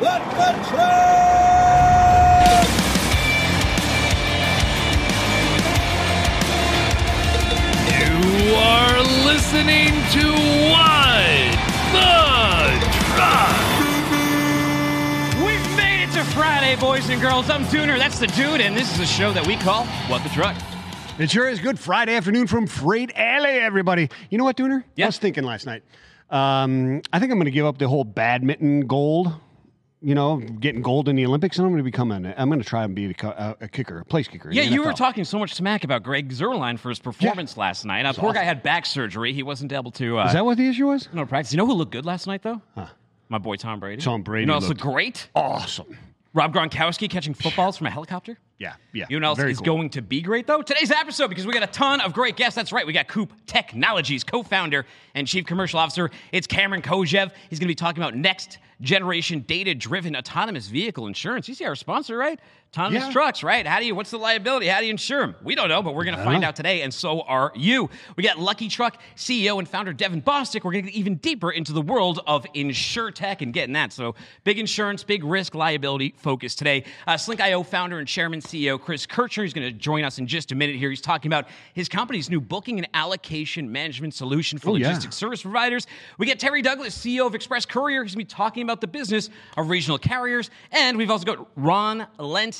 Let the truck! You are listening to What the Truck. We've made it to Friday, boys and girls. I'm Dooner, that's the dude, and this is a show that we call What the Truck. It sure is good Friday afternoon from Freight Alley, everybody. You know what, Dooner? Yeah. I was thinking last night. Um, I think I'm going to give up the whole badminton gold. You know, getting gold in the Olympics, and I'm going to become an. I'm going to try and be a, a, kicker, a place kicker. Yeah, you were talking so much smack about Greg Zuerlein for his performance last night. Uh, poor guy had back surgery. He wasn't able to uh, Is that what the issue was? no practice. You know who looked good last night, though? Huh. My boy Tom Brady. Tom Brady You know, looked great. Awesome. Rob Gronkowski catching footballs from a helicopter. Yeah, yeah. You know what else is cool. going to be great though? Today's episode because we got a ton of great guests. That's right, we got Koop Technologies co-founder and chief commercial officer. It's Kamron Khodjaev. He's going to be talking about next generation data-driven autonomous vehicle insurance. You see our sponsor, right? Autonomous Yeah. trucks, right? How do you? What's the liability? How do you insure them? We don't know, but we're going to find out today, and so are you. We got Lucky Truck CEO and founder Devin Bostik. We're going to get even deeper into the world of insure tech and getting that. So big insurance, big risk, liability focus today. Uh, Slync.io founder and chairman CEO Chris Kirchner is going to join us in just a minute here. He's talking about his company's new booking and allocation management solution for Oh, yeah. logistics service providers. We get Terry Douglas, CEO of Express Courier. He's going to be talking about the business of regional carriers. And we've also got Ron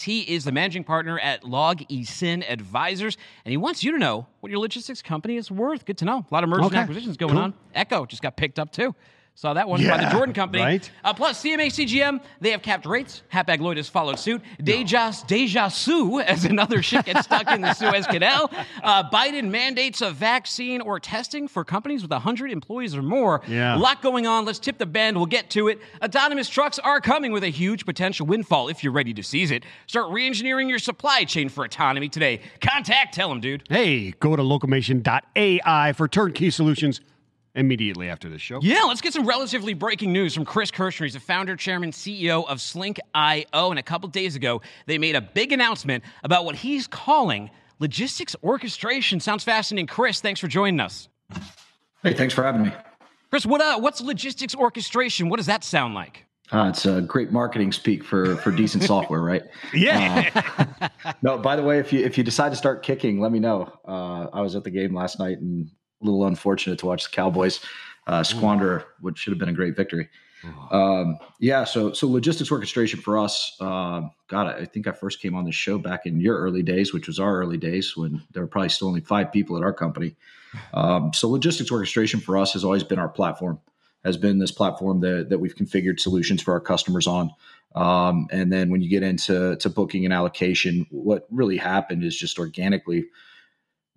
He is the managing partner at Logisyn Advisors. And he wants you to know what your logistics company is worth. Good to know. A lot of mergers Okay. and acquisitions going Cool. on. Echo just got picked up too. Saw that one by the Jordan Company. right. Uh, plus, CMA CGM, they have capped rates. Hapag Lloyd has followed suit. Deja, Deja Su, as another ship gets stuck in the Suez Canal. Uh, Biden mandates a vaccine or testing for companies with 100 employees or more. Yeah. A lot going on. Let's tip the band. We'll get to it. Autonomous trucks are coming with a huge potential windfall if you're ready to seize it. Start re engineering your supply chain for autonomy today. Contact, tell them, dude. Hey, go to locomation.ai for turnkey solutions immediately after this show. Yeah, let's get some relatively breaking news from Chris Kirchner. He's the founder, chairman, CEO of Slync.io. And a couple days ago, they made a big announcement about what he's calling logistics orchestration. Sounds fascinating. Chris, thanks for joining us. Hey, thanks for having me. Chris, what uh, what's logistics orchestration? What does that sound like? Uh, it's a great marketing speak for for decent software, right? Yeah. No, by the way, if you if you decide to start kicking, let me know. Uh, I was at the game last night and a little unfortunate to watch the Cowboys uh, squander what should have been a great victory. Um, yeah, so so logistics orchestration for us. Um, God, I think I first came on this show back in your early days, which was our early days when there were probably still only five people at our company. Um, so logistics orchestration for us has always been our platform. Has been this platform that that we've configured solutions for our customers on. Um, and then when you get into to booking and allocation, what really happened is just organically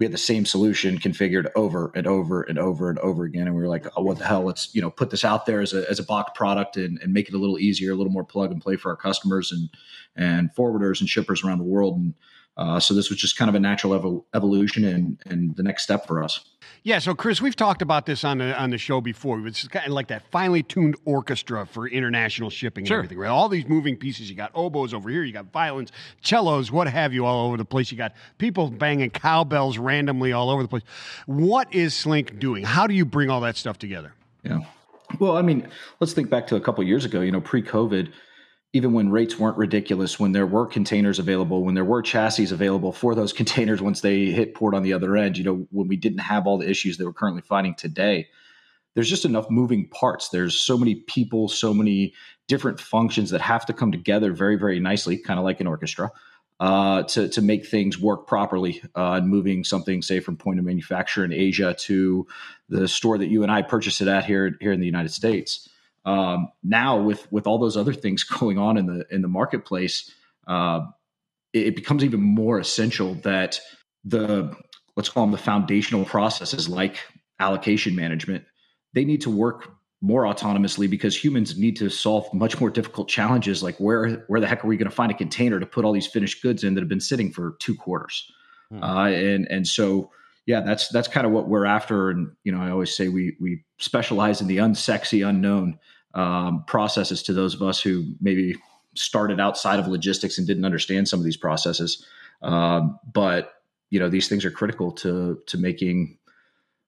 we had the same solution configured over and over and over and over again. And we were like, oh, what the hell? Let's, you know, put this out there as a, as a box product and, and make it a little easier, a little more plug and play for our customers and, and forwarders and shippers around the world. And uh, so this was just kind of a natural evo- evolution and, and the next step for us. Yeah, so Chris, we've talked about this on the on the show before. It's kind of like that finely tuned orchestra for international shipping Sure. and everything, right? All these moving pieces. You got oboes over here, you got violins, cellos, what have you, all over the place. You got people banging cowbells randomly all over the place. What is Slync doing? How do you bring all that stuff together? Yeah. Well, I mean, let's think back to a couple years ago, you know, pre COVID, even when rates weren't ridiculous, when there were containers available, when there were chassis available for those containers once they hit port on the other end, you know, when we didn't have all the issues that we're currently fighting today, there's just enough moving parts. There's so many people, so many different functions that have to come together very, very nicely, kind of like an orchestra. Uh, to to make things work properly, uh, and moving something, say, from point of manufacture in Asia to the store that you and I purchased it at here here in the United States. Um, now, with with all those other things going on in the in the marketplace, uh, it, it becomes even more essential that the let's call them the foundational processes like allocation management they need to work more autonomously because humans need to solve much more difficult challenges like where where the heck are we going to find a container to put all these finished goods in that have been sitting for two quarters? Uh, and and so yeah that's that's kind of what we're after and you know i always say we we specialize in the unsexy unknown um, processes to those of us who maybe started outside of logistics and didn't understand some of these processes um, but you know these things are critical to to making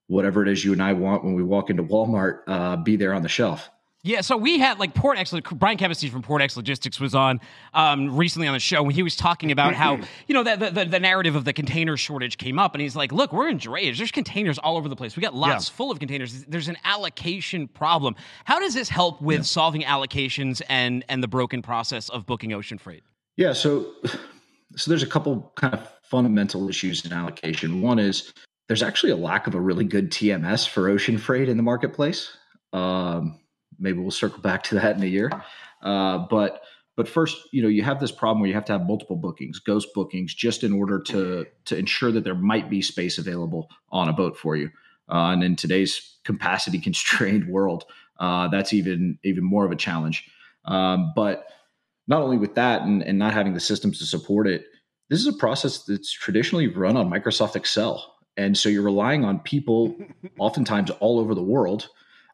whatever it is you and I want when we walk into Walmart uh, be there on the shelf. Yeah, so we had like Port X, Brian Kevesty from Port X Logistics was on um, recently on the show when he was talking about how, you know, the, the, the, narrative of the container shortage came up. And he's like, look, we're in drayage. There's containers all over the place. We got lots yeah. full of containers. There's an allocation problem. How does this help with yeah. solving allocations and, and the broken process of booking ocean freight? Yeah, so so there's a couple kind of fundamental issues in allocation. One is there's actually a lack of a really good TMS for ocean freight in the marketplace. Um, maybe we'll circle back to that in a year. Uh, but but first, you know, you have this problem where you have to have multiple bookings, ghost bookings, just in order to to ensure that there might be space available on a boat for you. Uh, and in today's capacity constrained world, uh, that's even even more of a challenge. Um, but not only with that, and, and not having the systems to support it, this is a process that's traditionally run on Microsoft Excel, and so you're relying on people, oftentimes all over the world,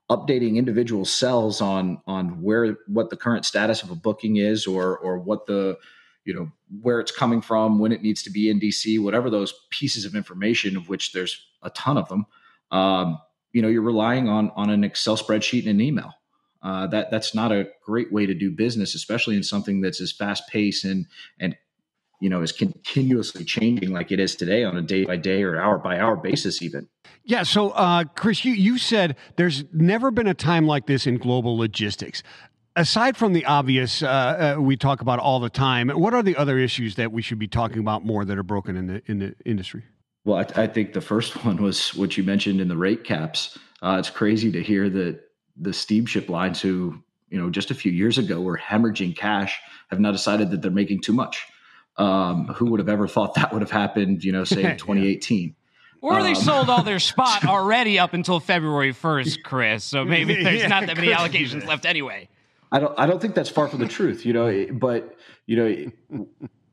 updating individual cells on on where what the current status of a booking is or or what the you know where it's coming from when it needs to be in dc whatever those pieces of information of which there's a ton of them um, you know you're relying on on an excel spreadsheet and an email. Uh, that that's not a great way to do business especially in something that's as fast paced and and you know is continuously changing like it is today on a day by day or hour by hour basis even. Yeah so uh, chris you, you said there's never been a time like this in global logistics. Aside from the obvious uh, uh, we talk about all the time what are the other issues that we should be talking about more that are broken in the in the industry? Well i, I think the first one was what you mentioned in the rate caps. Uh, it's crazy to hear that the steamship lines who you know just a few years ago were hemorrhaging cash have now decided that they're making too much um, who would have ever thought that would have happened, you know, say in 2018? Or um, they sold all their spot already up until February 1st, Chris. So maybe there's yeah, not that many allocations left anyway. I don't I don't think that's far from the truth, you know, but you know,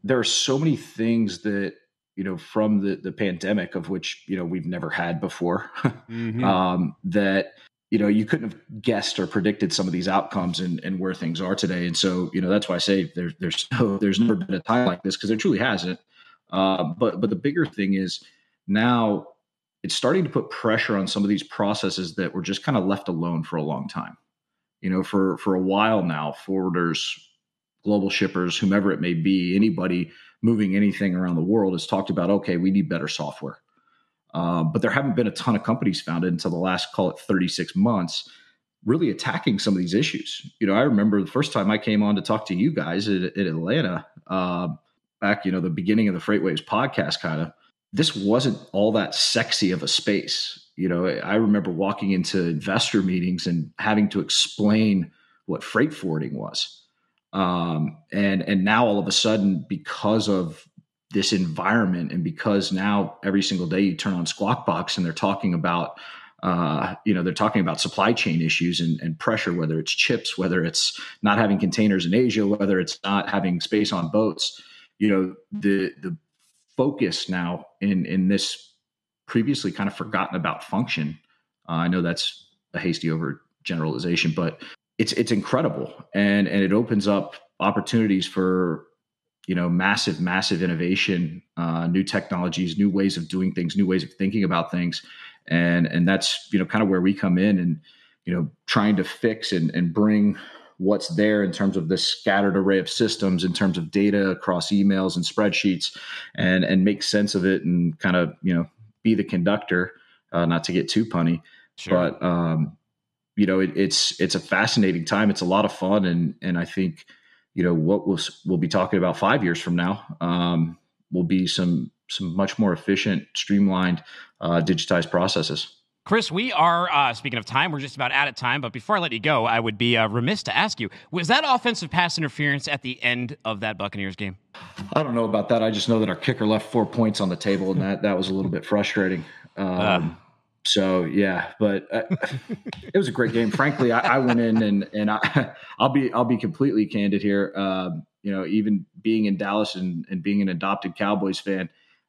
there are so many things that you know from the the pandemic of which you know we've never had before mm-hmm. um, that you know, you couldn't have guessed or predicted some of these outcomes and, and where things are today. And so, you know, that's why I say there, there's no, there's never been a time like this because there truly hasn't. Uh, but but the bigger thing is now it's starting to put pressure on some of these processes that were just kind of left alone for a long time. You know, for for a while now, forwarders, global shippers, whomever it may be, anybody moving anything around the world has talked about, okay, we need better software uh, but there haven't been a ton of companies founded until the last, call it 36 months, really attacking some of these issues. You know, I remember the first time I came on to talk to you guys in, Atlanta, uh, back, you know, the beginning of the FreightWaves podcast, kind of, this wasn't all that sexy of a space. You know, I remember walking into investor meetings and having to explain what freight forwarding was. Um, and and now all of a sudden, because of this environment. And because now every single day you turn on squawk box and they're talking about uh, you know they're talking about supply chain issues and, and, pressure whether it's chips whether it's not having containers in asia whether it's not having space on boats you know the the focus now in in this previously kind of forgotten about function uh, i know that's a hasty over generalization but it's it's incredible. And and it opens up opportunities for you know massive massive innovation uh, new technologies new ways of doing things new ways of thinking about things. And and that's you know kind of where we come in and you know trying to fix and, and bring what's there in terms of this scattered array of systems in terms of data across emails and spreadsheets and and make sense of it and kind of you know be the conductor uh, not to get too punny. Sure. but um you know it, it's it's a fascinating time. It's a lot of fun. And and i think you know what we'll we'll be talking about five years from now um, will be some some much more efficient, streamlined, uh, digitized processes. Chris, we are uh, speaking of time. We're just about out of time. But before I let you go, I would be uh, remiss to ask you: Was that offensive pass interference at the end of that Buccaneers game? I don't know about that. I just know that our kicker left four points on the table, and that that was a little bit frustrating. Um, so yeah, but uh, it was a great game. Frankly, I, I, went in and and I, will be I'll be completely candid here. Um, you know, even being in Dallas and, and being an adopted Cowboys fan,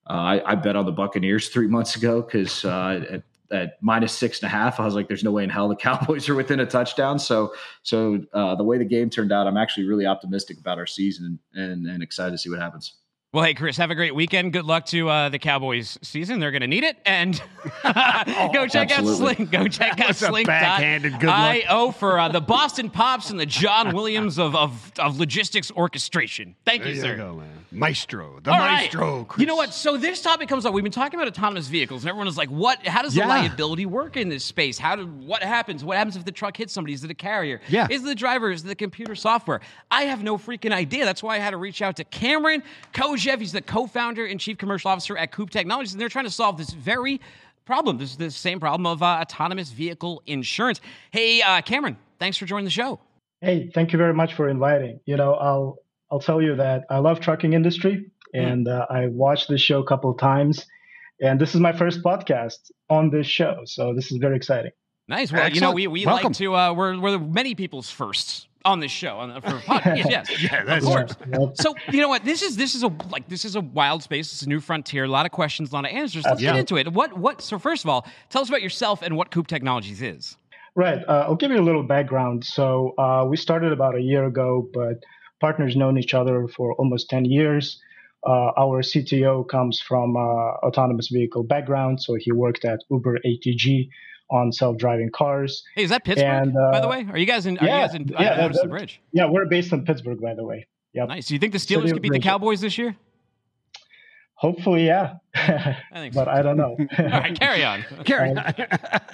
uh, I, I, bet on the Buccaneers three months ago because uh, at, at minus six and a half, I was like, "There's no way in hell the Cowboys are within a touchdown." So, so uh, the way the game turned out, I'm actually really optimistic about our season and and excited to see what happens. Well, hey, Chris, have a great weekend. Good luck to uh, the Cowboys season. They're going to need it. And go check Absolutely. out Slync. Go check out Slync. backhanded good luck. IO for uh, the Boston Pops and the John Williams of, of, of logistics orchestration. Thank you, There sir. you go, man. Maestro, the All right. maestro. Chris. You know what? So this topic comes up. We've been talking about autonomous vehicles, and everyone is like, "What? How does the liability work in this space? How do? What happens? What happens if the truck hits somebody? Is it a carrier? Yeah. Is it the driver? Is it the computer software? I have no freaking idea. That's why I had to reach out to Kamron Khodjaev. He's the co-founder and chief commercial officer at Koop Technologies, and they're trying to solve this very problem. This is the same problem of uh, autonomous vehicle insurance. Hey, uh, Kamron, thanks for joining the show. Hey, thank you very much for inviting. You know, I'll I'll tell you that I love trucking industry, and uh, I watched this show a couple of times, and this is my first podcast on this show, so this is very exciting. Nice. Well, you know, we, we Welcome. like to, uh, we're, we're many people's firsts on this show. On the, for podcast. yes. Yeah, that's of course. true. Well, So you know what? This is this is a like this is a wild space. It's a new frontier. A lot of questions, a lot of answers. Let's get Yeah. into it. What what? So first of all, tell us about yourself and what Koop Technologies is. Right. Uh, I'll give you a little background. So uh, we started about a year ago, but partners known each other for almost 10 years. Uh, our CTO comes from uh, autonomous vehicle background, so he worked at Uber ATG on self-driving cars. Hey, is that Pittsburgh? And, by the uh, way, are you guys in? Are yeah, you guys in? yeah, I that- the bridge. Yeah, we're based in Pittsburgh, by the way. Yep. Nice. Do you think the Steelers of could beat the Cowboys this year? Hopefully, yeah. I think so. but I don't know. All right, carry on. Carry on.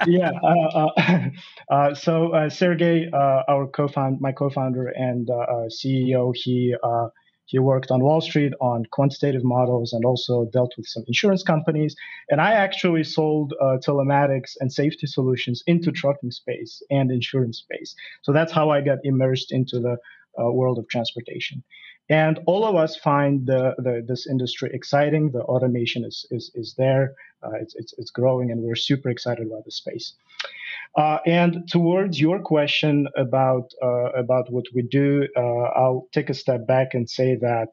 yeah. Uh, uh, uh, so uh, Sergey, uh, our co-found, my co-founder and uh, uh, CEO, he uh, he worked on Wall Street on quantitative models and also dealt with some insurance companies. And I actually sold uh, telematics and safety solutions into trucking space and insurance space. So that's how I got immersed into the uh, world of transportation. And all of us find the, the, this industry exciting. The automation is, is, is there. Uh, it's, it's, it's growing, and we're super excited about the space. Uh, and towards your question about uh, about what we do, uh, I'll take a step back and say that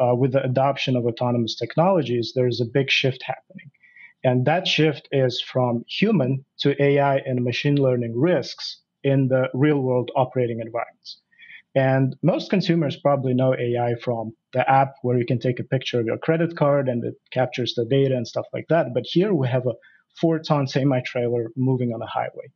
uh, with the adoption of autonomous technologies, there's a big shift happening, and that shift is from human to AI and machine learning risks in the real world operating environments. And most consumers probably know AI from the app where you can take a picture of your credit card and it captures the data and stuff like that. But here we have a four ton semi trailer moving on a highway.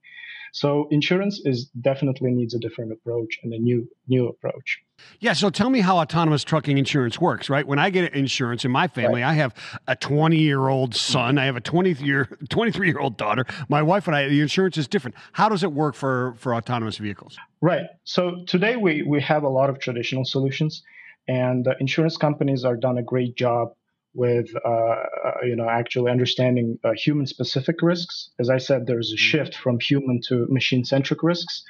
So insurance is definitely needs a different approach and a new new approach. Yeah, so tell me how autonomous trucking insurance works, right? When I get insurance in my family, I have a 20 year old son, I have a 20 year, 23 year old daughter. My wife and I, the insurance is different. How does it work for, for autonomous vehicles? Right. So today we, we have a lot of traditional solutions, and uh, insurance companies are done a great job with uh, uh, you know actually understanding uh, human specific risks. As I said, there's a shift from human to machine centric risks.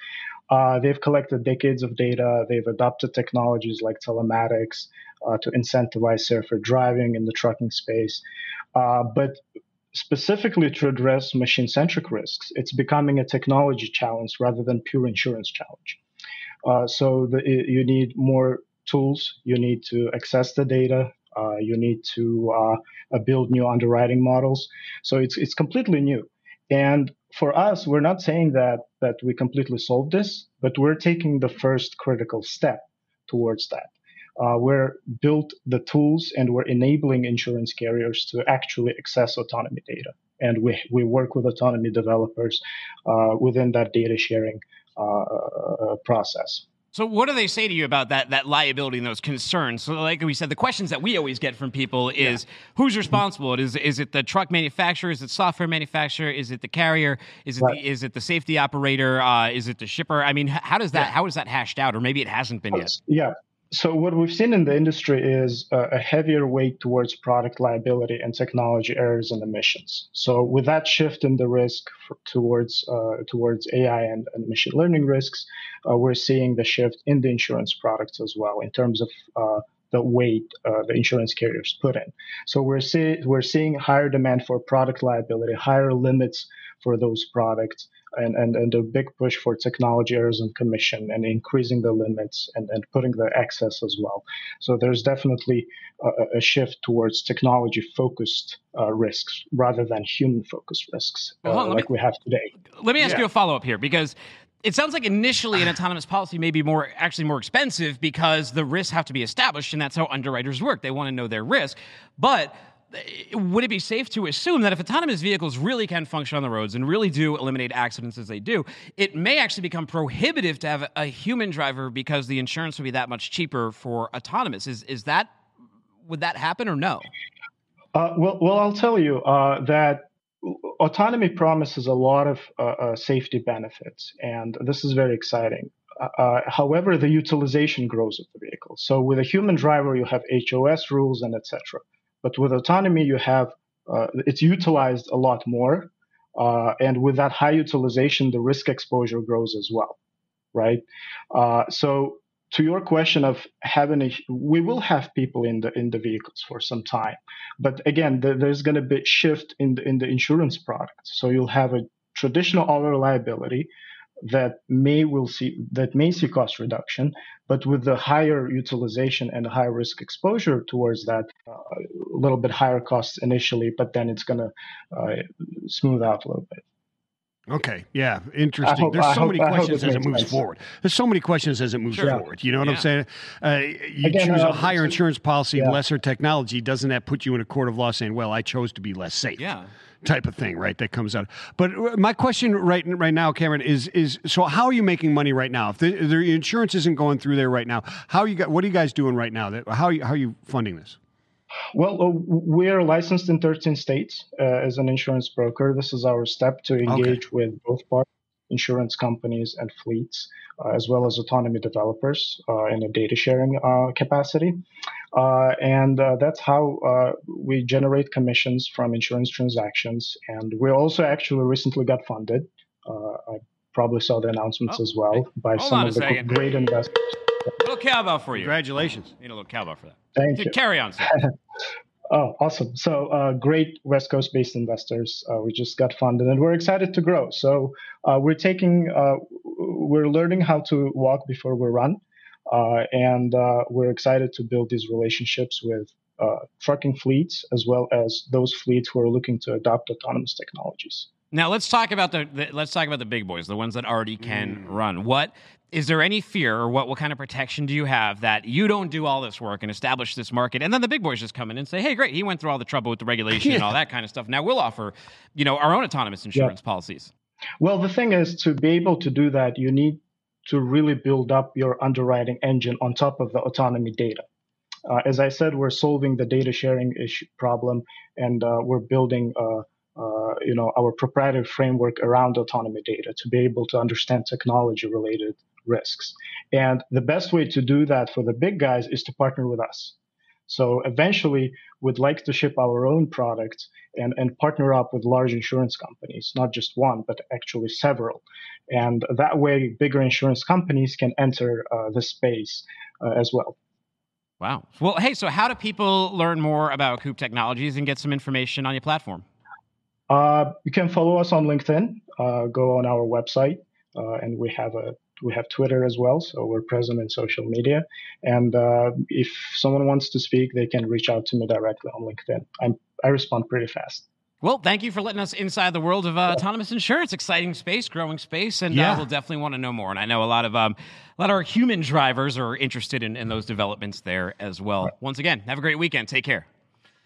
Uh, they've collected decades of data. They've adopted technologies like telematics uh, to incentivize safer driving in the trucking space. Uh, but specifically to address machine centric risks, it's becoming a technology challenge rather than pure insurance challenge. Uh, so the, you need more tools, you need to access the data, you need to uh, build new underwriting models. So it's, it's completely new. And for us, we're not saying that, that we completely solved this, but we're taking the first critical step towards that. Uh, we're built the tools and we're enabling insurance carriers to actually access autonomy data. And we, we work with autonomy developers uh, within that data sharing uh, process. So, what do they say to you about that that liability and those concerns? So, like we said, the questions that we always get from people is who's responsible? Is is it the truck manufacturer? Is it software manufacturer? Is it the carrier? Is it Right. the, is it the safety operator? Uh, is it the shipper? I mean, how does that how is that hashed out? Or maybe it hasn't been yet. Yeah. So what we've seen in the industry is a, a heavier weight towards product liability and technology errors and emissions. So with that shift in the risk for, towards uh, towards AI and, and machine learning risks, uh, we're seeing the shift in the insurance products as well in terms of uh, the weight uh, the insurance carriers put in. So we're see, we're seeing higher demand for product liability, higher limits for those products, and, and, and a big push for technology errors and commission and increasing the limits and, and putting the excess as well. So there's definitely a, a shift towards technology focused uh, risks rather than human focused risks Well, uh, let like me- we have today. Let me ask Yeah. you a follow up here because it sounds like initially an autonomous policy may be more actually more expensive because the risks have to be established and that's how underwriters work they want to know their risk but would it be safe to assume that if autonomous vehicles really can function on the roads and really do eliminate accidents as they do, it may actually become prohibitive to have a human driver because the insurance would be that much cheaper for autonomous? Is is that would that happen or no? Uh, well, well, I'll tell you uh, that autonomy promises a lot of uh, uh safety benefits, and this is very exciting. Uh, uh, however, the utilization grows of the vehicle. So with a human driver, you have HOS rules and etc. But with autonomy, you have uh, it's utilized a lot more, uh, and with that high utilization, the risk exposure grows as well, right? Uh, so to your question of having a, we will have people in the in the vehicles for some time, but again, the, there's going to be shift in the in the insurance product. So you'll have a traditional auto liability that may will see that may see cost reduction, but with the higher utilization and higher risk exposure towards that, uh, a little bit higher costs initially, but then it's going to uh, smooth out a little bit. Okay, yeah, interesting. Hope, There's so hope, many questions as it moves sense. forward. There's so many questions as it moves sure. forward. You know what yeah. I'm saying? Uh, you Again, choose a uh, higher insurance policy, yeah. lesser technology. Doesn't that put you in a court of law saying, "Well, I chose to be less safe"? Yeah type of thing, right? That comes out. But uh, my question right right now, Kamron, is is so how are you making money right now? If the, the insurance isn't going through there right now, how are you what are you guys doing right now? That how are you, how are you funding this? Well, uh, we're licensed in 13 states uh, as an insurance broker. This is our step to engage okay. with both parties insurance companies and fleets, uh, as well as autonomy developers uh, in a data sharing uh, capacity. Uh, and uh, that's how uh, we generate commissions from insurance transactions. And we also actually recently got funded. I probably saw the announcements oh, as well by some of the second. great investors. A little cowbell for you. Congratulations. Need a little cowbell for that. Thank you. Carry on, sir. Oh, awesome. So, uh, great West Coast based investors. Uh, we just got funded and we're excited to grow. So, uh, we're taking, uh, we're learning how to walk before we run. Uh, and uh, we're excited to build these relationships with trucking fleets as well as those fleets who are looking to adopt autonomous technologies. Now let's talk about the, the, let's talk about the big boys, the ones that already can mm. run. What is there any fear or what, what kind of protection do you have that you don't do all this work and establish this market and then the big boys just come in and say hey great he went through all the trouble with the regulation yeah. and all that kind of stuff now we'll offer you know our own autonomous insurance yeah. policies well the thing is to be able to do that you need to really build up your underwriting engine on top of the autonomy data uh, as i said we're solving the data sharing issue problem and uh, we're building uh, uh, you know our proprietary framework around autonomy data to be able to understand technology related risks. And the best way to do that for the big guys is to partner with us. So eventually, we'd like to ship our own product and, and partner up with large insurance companies, not just one, but actually several. And that way, bigger insurance companies can enter uh, the space uh, as well. Wow. Well, hey, so how do people learn more about Koop Technologies and get some information on your platform? Uh, you can follow us on LinkedIn, uh, go on our website, uh, and we have a we have Twitter as well, so we're present in social media. And uh, if someone wants to speak, they can reach out to me directly on LinkedIn. I'm, I respond pretty fast. Well, thank you for letting us inside the world of uh, autonomous insurance. Exciting space, growing space, and yeah. uh, we'll definitely want to know more. And I know a lot of um, a lot of our human drivers are interested in, in those developments there as well. Right. Once again, have a great weekend. Take care.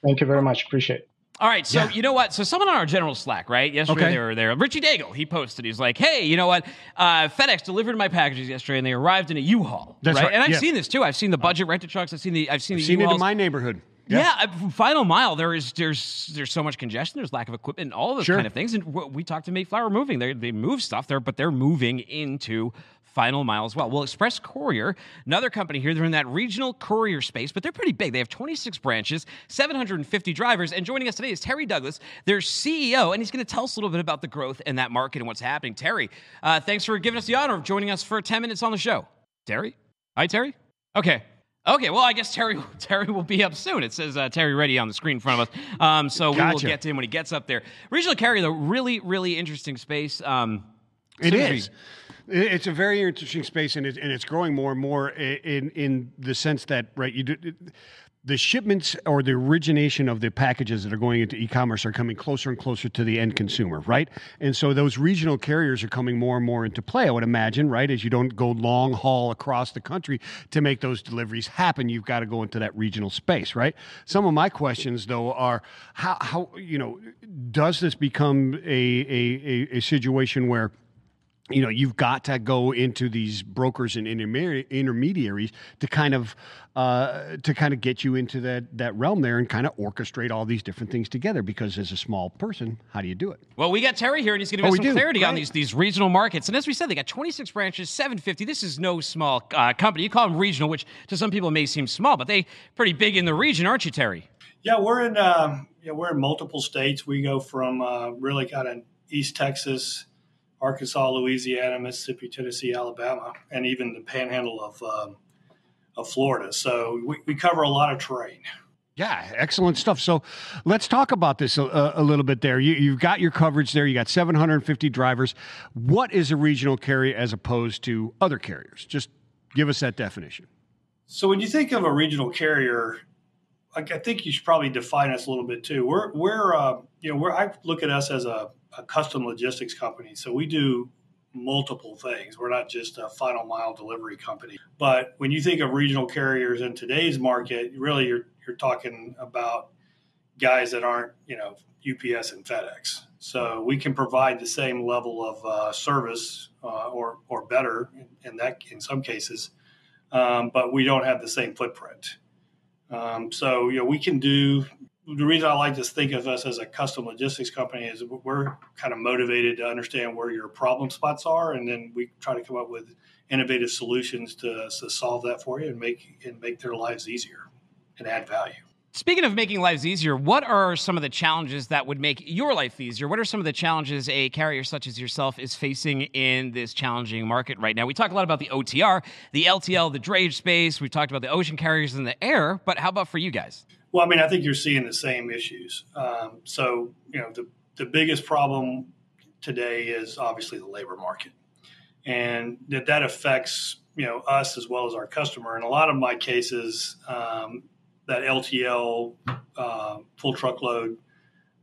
Thank you very much. Appreciate it. All right, so yeah. you know what? So someone on our general Slack, right? Yesterday okay. they were there. Richie Daigle, he posted. He's like, "Hey, you know what? Uh, FedEx delivered my packages yesterday, and they arrived in a U-Haul. That's right. right. And I've yeah. seen this too. I've seen the budget rent a trucks. I've seen the. I've seen I've the. Seen U-Hauls. it in my neighborhood. Yeah. yeah, final mile. There is there's there's so much congestion. There's lack of equipment, and all those sure. kind of things. And we talked to Mayflower Moving. They they move stuff there, but they're moving into final mile as well. Well, Express Courier, another company here, they're in that regional courier space, but they're pretty big. They have 26 branches, 750 drivers. And joining us today is Terry Douglas, their CEO, and he's going to tell us a little bit about the growth in that market and what's happening. Terry, uh, thanks for giving us the honor of joining us for 10 minutes on the show. Terry? Hi, Terry? Okay. Okay, well, I guess Terry Terry will be up soon. It says uh, Terry Ready on the screen in front of us. Um, so gotcha. we will get to him when he gets up there. Regional carrier, the really, really interesting space. Um, it is. It's a very interesting space, and, it, and it's growing more and more in in the sense that right you do. the shipments or the origination of the packages that are going into e-commerce are coming closer and closer to the end consumer, right? And so those regional carriers are coming more and more into play. I would imagine, right? As you don't go long haul across the country to make those deliveries happen, you've got to go into that regional space, right? Some of my questions though are how how you know does this become a a, a, a situation where you know you've got to go into these brokers and intermediaries to kind of uh, to kind of get you into that that realm there and kind of orchestrate all these different things together because as a small person how do you do it? Well we got terry here and he's going to give oh, us some do. clarity on these these regional markets. And as we said they got 26 branches 750 this is no small uh, company. You call them regional which to some people may seem small but they pretty big in the region aren't you terry? Yeah we're in um, yeah, we're in multiple states. We go from uh, really kind of east texas Arkansas, Louisiana, Mississippi, Tennessee, Alabama, and even the panhandle of, um, of Florida. So we, we cover a lot of terrain. Yeah, excellent stuff. So let's talk about this a, a little bit there. You, have got your coverage there. You got 750 drivers. What is a regional carrier as opposed to other carriers? Just give us that definition. So when you think of a regional carrier, I, I think you should probably define us a little bit too. We're, we're uh, you know, we're, I look at us as a a custom logistics company. So we do multiple things. We're not just a final mile delivery company. But when you think of regional carriers in today's market, really you're you're talking about guys that aren't, you know, UPS and FedEx. So we can provide the same level of uh, service uh, or or better in, that in some cases, um, but we don't have the same footprint. Um, so you know we can do the reason I like to think of us as a custom logistics company is we're kind of motivated to understand where your problem spots are, and then we try to come up with innovative solutions to, to solve that for you and make and make their lives easier and add value. Speaking of making lives easier, what are some of the challenges that would make your life easier? What are some of the challenges a carrier such as yourself is facing in this challenging market right now? We talk a lot about the OTR, the LTL, the drayage space. We've talked about the ocean carriers and the air, but how about for you guys? Well, I mean, I think you're seeing the same issues. Um, so, you know, the, the biggest problem today is obviously the labor market, and that that affects you know us as well as our customer. In a lot of my cases, um, that LTL uh, full truckload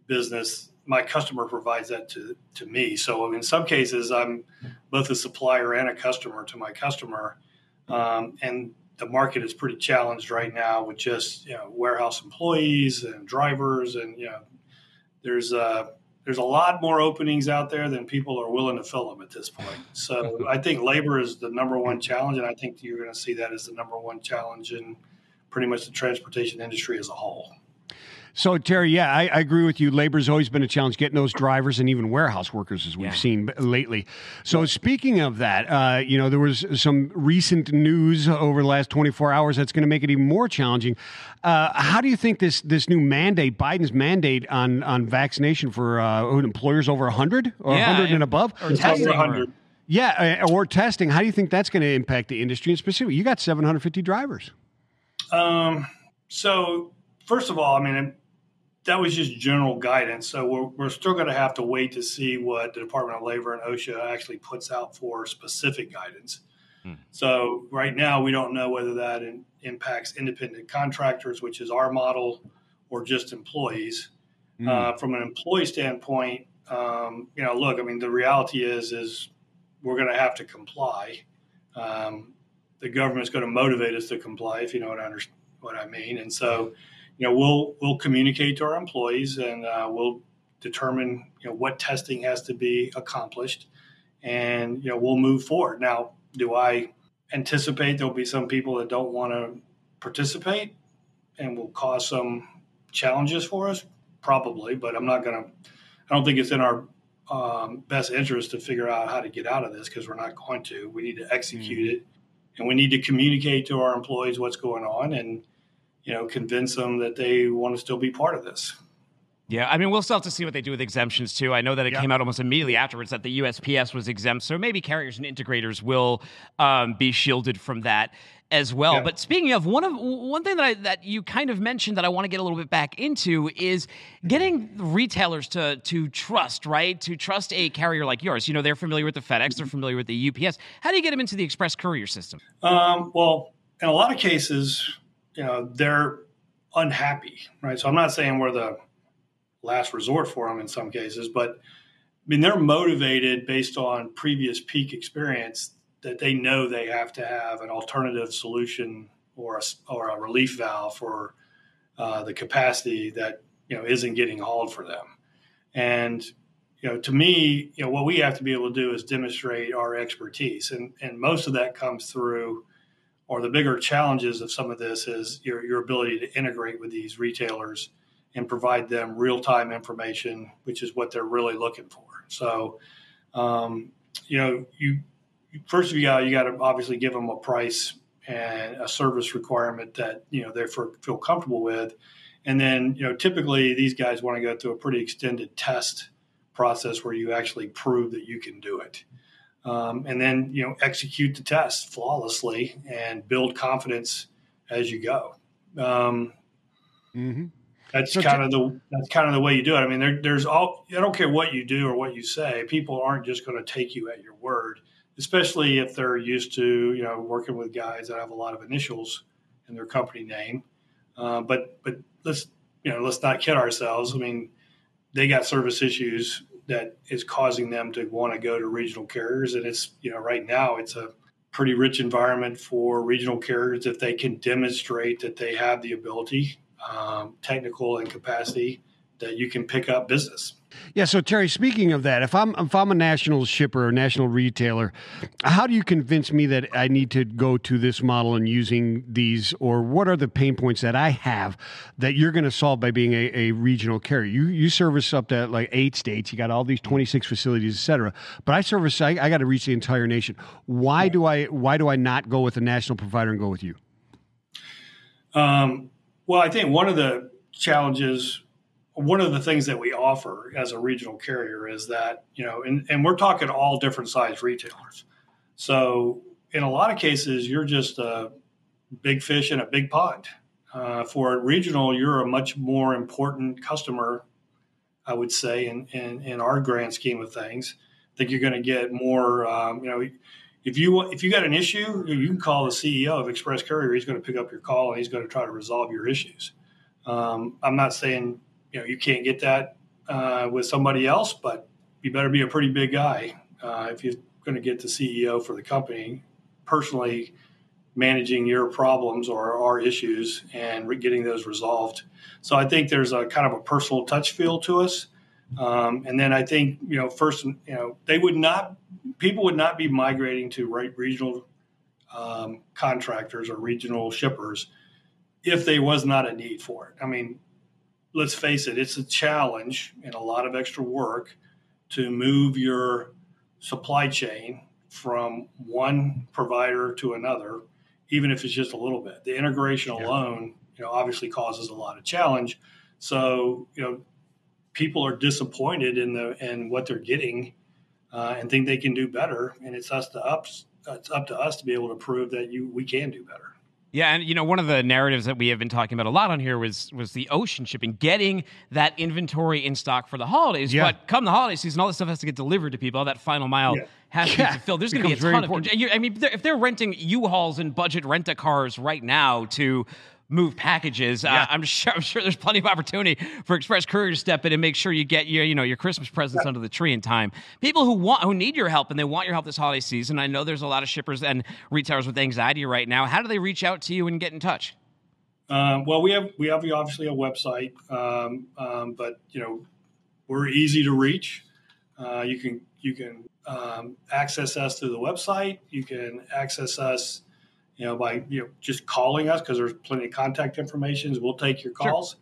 business, my customer provides that to to me. So in some cases, I'm both a supplier and a customer to my customer, um, and the market is pretty challenged right now with just you know warehouse employees and drivers and you know there's a there's a lot more openings out there than people are willing to fill them at this point. So I think labor is the number one challenge, and I think you're going to see that as the number one challenge in pretty much the transportation industry as a whole. So Terry, yeah, I, I, agree with you. Labor's always been a challenge getting those drivers and even warehouse workers, as we've yeah. seen lately. So speaking of that, uh, you know, there was some recent news over the last 24 hours that's going to make it even more challenging. Uh, how do you think this this new mandate, Biden's mandate on on vaccination for uh, employers over 100 or yeah, 100 and above, or testing 100? Yeah, uh, or testing. How do you think that's going to impact the industry? And specifically, you got 750 drivers. Um. So first of all, I mean, that was just general guidance. So we're, we're still going to have to wait to see what the Department of Labor and OSHA actually puts out for specific guidance. Hmm. So right now, we don't know whether that in, impacts independent contractors, which is our model, or just employees. Hmm. Uh, from an employee standpoint, um, you know, look, I mean, the reality is is we're going to have to comply. Um, the government's going to motivate us to comply, if you know what I, what I mean. And so you know, we'll we'll communicate to our employees and uh, we'll determine you know what testing has to be accomplished, and you know we'll move forward. Now, do I anticipate there'll be some people that don't want to participate and will cause some challenges for us? Probably, but I'm not going to. I don't think it's in our um, best interest to figure out how to get out of this because we're not going to. We need to execute mm-hmm. it, and we need to communicate to our employees what's going on and you know, convince them that they want to still be part of this. Yeah, I mean, we'll still have to see what they do with exemptions too. I know that it yeah. came out almost immediately afterwards that the USPS was exempt, so maybe carriers and integrators will um, be shielded from that as well. Yeah. But speaking of one of one thing that I, that you kind of mentioned that I want to get a little bit back into is getting retailers to to trust, right? To trust a carrier like yours. You know, they're familiar with the FedEx, they're familiar with the UPS. How do you get them into the express courier system? Um, well, in a lot of cases, you know, they're unhappy, right? So I'm not saying we're the last resort for them in some cases, but I mean they're motivated based on previous peak experience that they know they have to have an alternative solution or a, or a relief valve for uh, the capacity that you know isn't getting hauled for them. And you know, to me, you know, what we have to be able to do is demonstrate our expertise, and and most of that comes through, or the bigger challenges of some of this is your your ability to integrate with these retailers and provide them real time information, which is what they're really looking for. So, um, you know, you first of all, you got to obviously give them a price and a service requirement that you know they feel comfortable with, and then you know typically these guys want to go through a pretty extended test process where you actually prove that you can do it, um, and then you know execute the test flawlessly and build confidence as you go. Um, mm-hmm. That's so kind of the that's kind of the way you do it. I mean, there, there's all I don't care what you do or what you say. People aren't just going to take you at your word especially if they're used to you know working with guys that have a lot of initials in their company name. Uh, but but let's you know let's not kid ourselves. I mean, they got service issues that is causing them to want to go to regional carriers, and it's you know right now it's a pretty rich environment for regional carriers if they can demonstrate that they have the ability, um, technical and capacity that you can pick up business. Yeah. So Terry, speaking of that, if I'm if I'm a national shipper or national retailer, how do you convince me that I need to go to this model and using these, or what are the pain points that I have that you're going to solve by being a, a, regional carrier? You you service up to like eight states. You got all these 26 facilities, et cetera. But I service. I, I got to reach the entire nation. Why do I why do I not go with a national provider and go with you? Um, well, I think one of the challenges one of the things that we offer as a regional carrier is that you know and, and we're talking all different size retailers. So in a lot of cases you're just a big fish in a big pond. Uh, for a regional you're a much more important customer i would say in, in, in our grand scheme of things i think you're going to get more um, you know if you if you got an issue you can call the ceo of express courier. He's going to pick up your call and he's going to try to resolve your issues. Um, i'm not saying you know you can't get that uh, with somebody else, but you better be a pretty big guy uh, if you're going to get the CEO for the company personally managing your problems or our issues and re- getting those resolved. So I think there's a kind of a personal touch feel to us. Um, and then I think you know first you know they would not people would not be migrating to right regional um, contractors or regional shippers if there was not a need for it. I mean, let's face it, it's a challenge and a lot of extra work to move your supply chain from one provider to another, even if it's just a little bit. The integration yeah. alone, you know, obviously causes a lot of challenge. So, you know, people are disappointed in the in what they're getting uh, and think they can do better. And it's us to ups, it's up to us to be able to prove that you we can do better. Yeah, and you know one of the narratives that we have been talking about a lot on here was was the ocean shipping, getting that inventory in stock for the holidays. Yeah. But come the holiday season, all this stuff has to get delivered to people. All that final mile yeah. has to yeah. be fulfilled. There's going to be a ton of. I mean, if they're renting U-Hauls and budget rent a cars right now to move packages. Uh, yeah. Uh, I'm sure I'm sure there's plenty of opportunity for Express Courier to step in and make sure you get your you know your Christmas presents yeah. under the tree in time. People who want who need your help and they want your help this holiday season. I know there's a lot of shippers and retailers with anxiety right now. How do they reach out to you and get in touch? Um, well, we have we have obviously a website, um, um, but you know we're easy to reach. Uh, you can you can um, access us through the website. You can access us you know, by you know just calling us because there's plenty of contact information. We'll take your calls.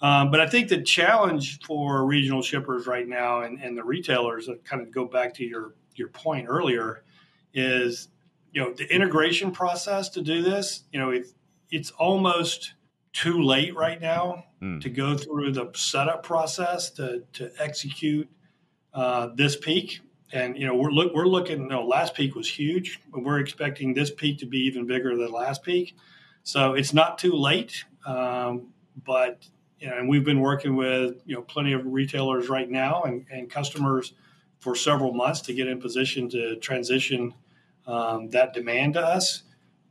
Sure. Um, but I think the challenge for regional shippers right now and, and the retailers that kind of go back to your your point earlier is you know the integration process to do this. You know, it's it's almost too late right now mm. to go through the setup process to to execute uh, this peak and you know we're look we're looking. You know, last peak was huge. We're expecting this peak to be even bigger than last peak. So it's not too late, um, but you know, and we've been working with you know plenty of retailers right now and, and customers for several months to get in position to transition um, that demand to us.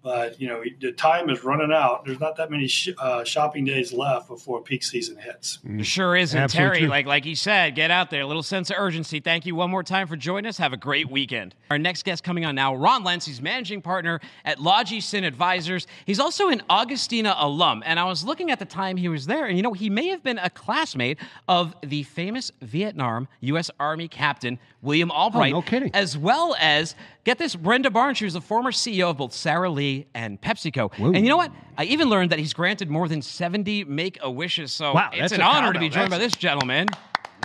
But you know the time is running out. There's not that many sh- uh, shopping days left before peak season hits. Mm. Sure isn't, Absolutely Terry. true. Like like you said, get out there. A little sense of urgency. Thank you one more time for joining us. Have a great weekend. Our next guest coming on now, Ron Lentz. He's managing partner at Logisyn Advisors. He's also an Augustana alum, and I was looking at the time he was there, and you know he may have been a classmate of the famous Vietnam U.S. Army captain William Albracht, Oh, no kidding. as well as get this Brenda Barnes. She was the former CEO of both Sara Lee and PepsiCo. And you know what? I even learned that he's granted more than 70 Make a Wishes. So Wow, it's an honor to be cowbell. joined by this gentleman.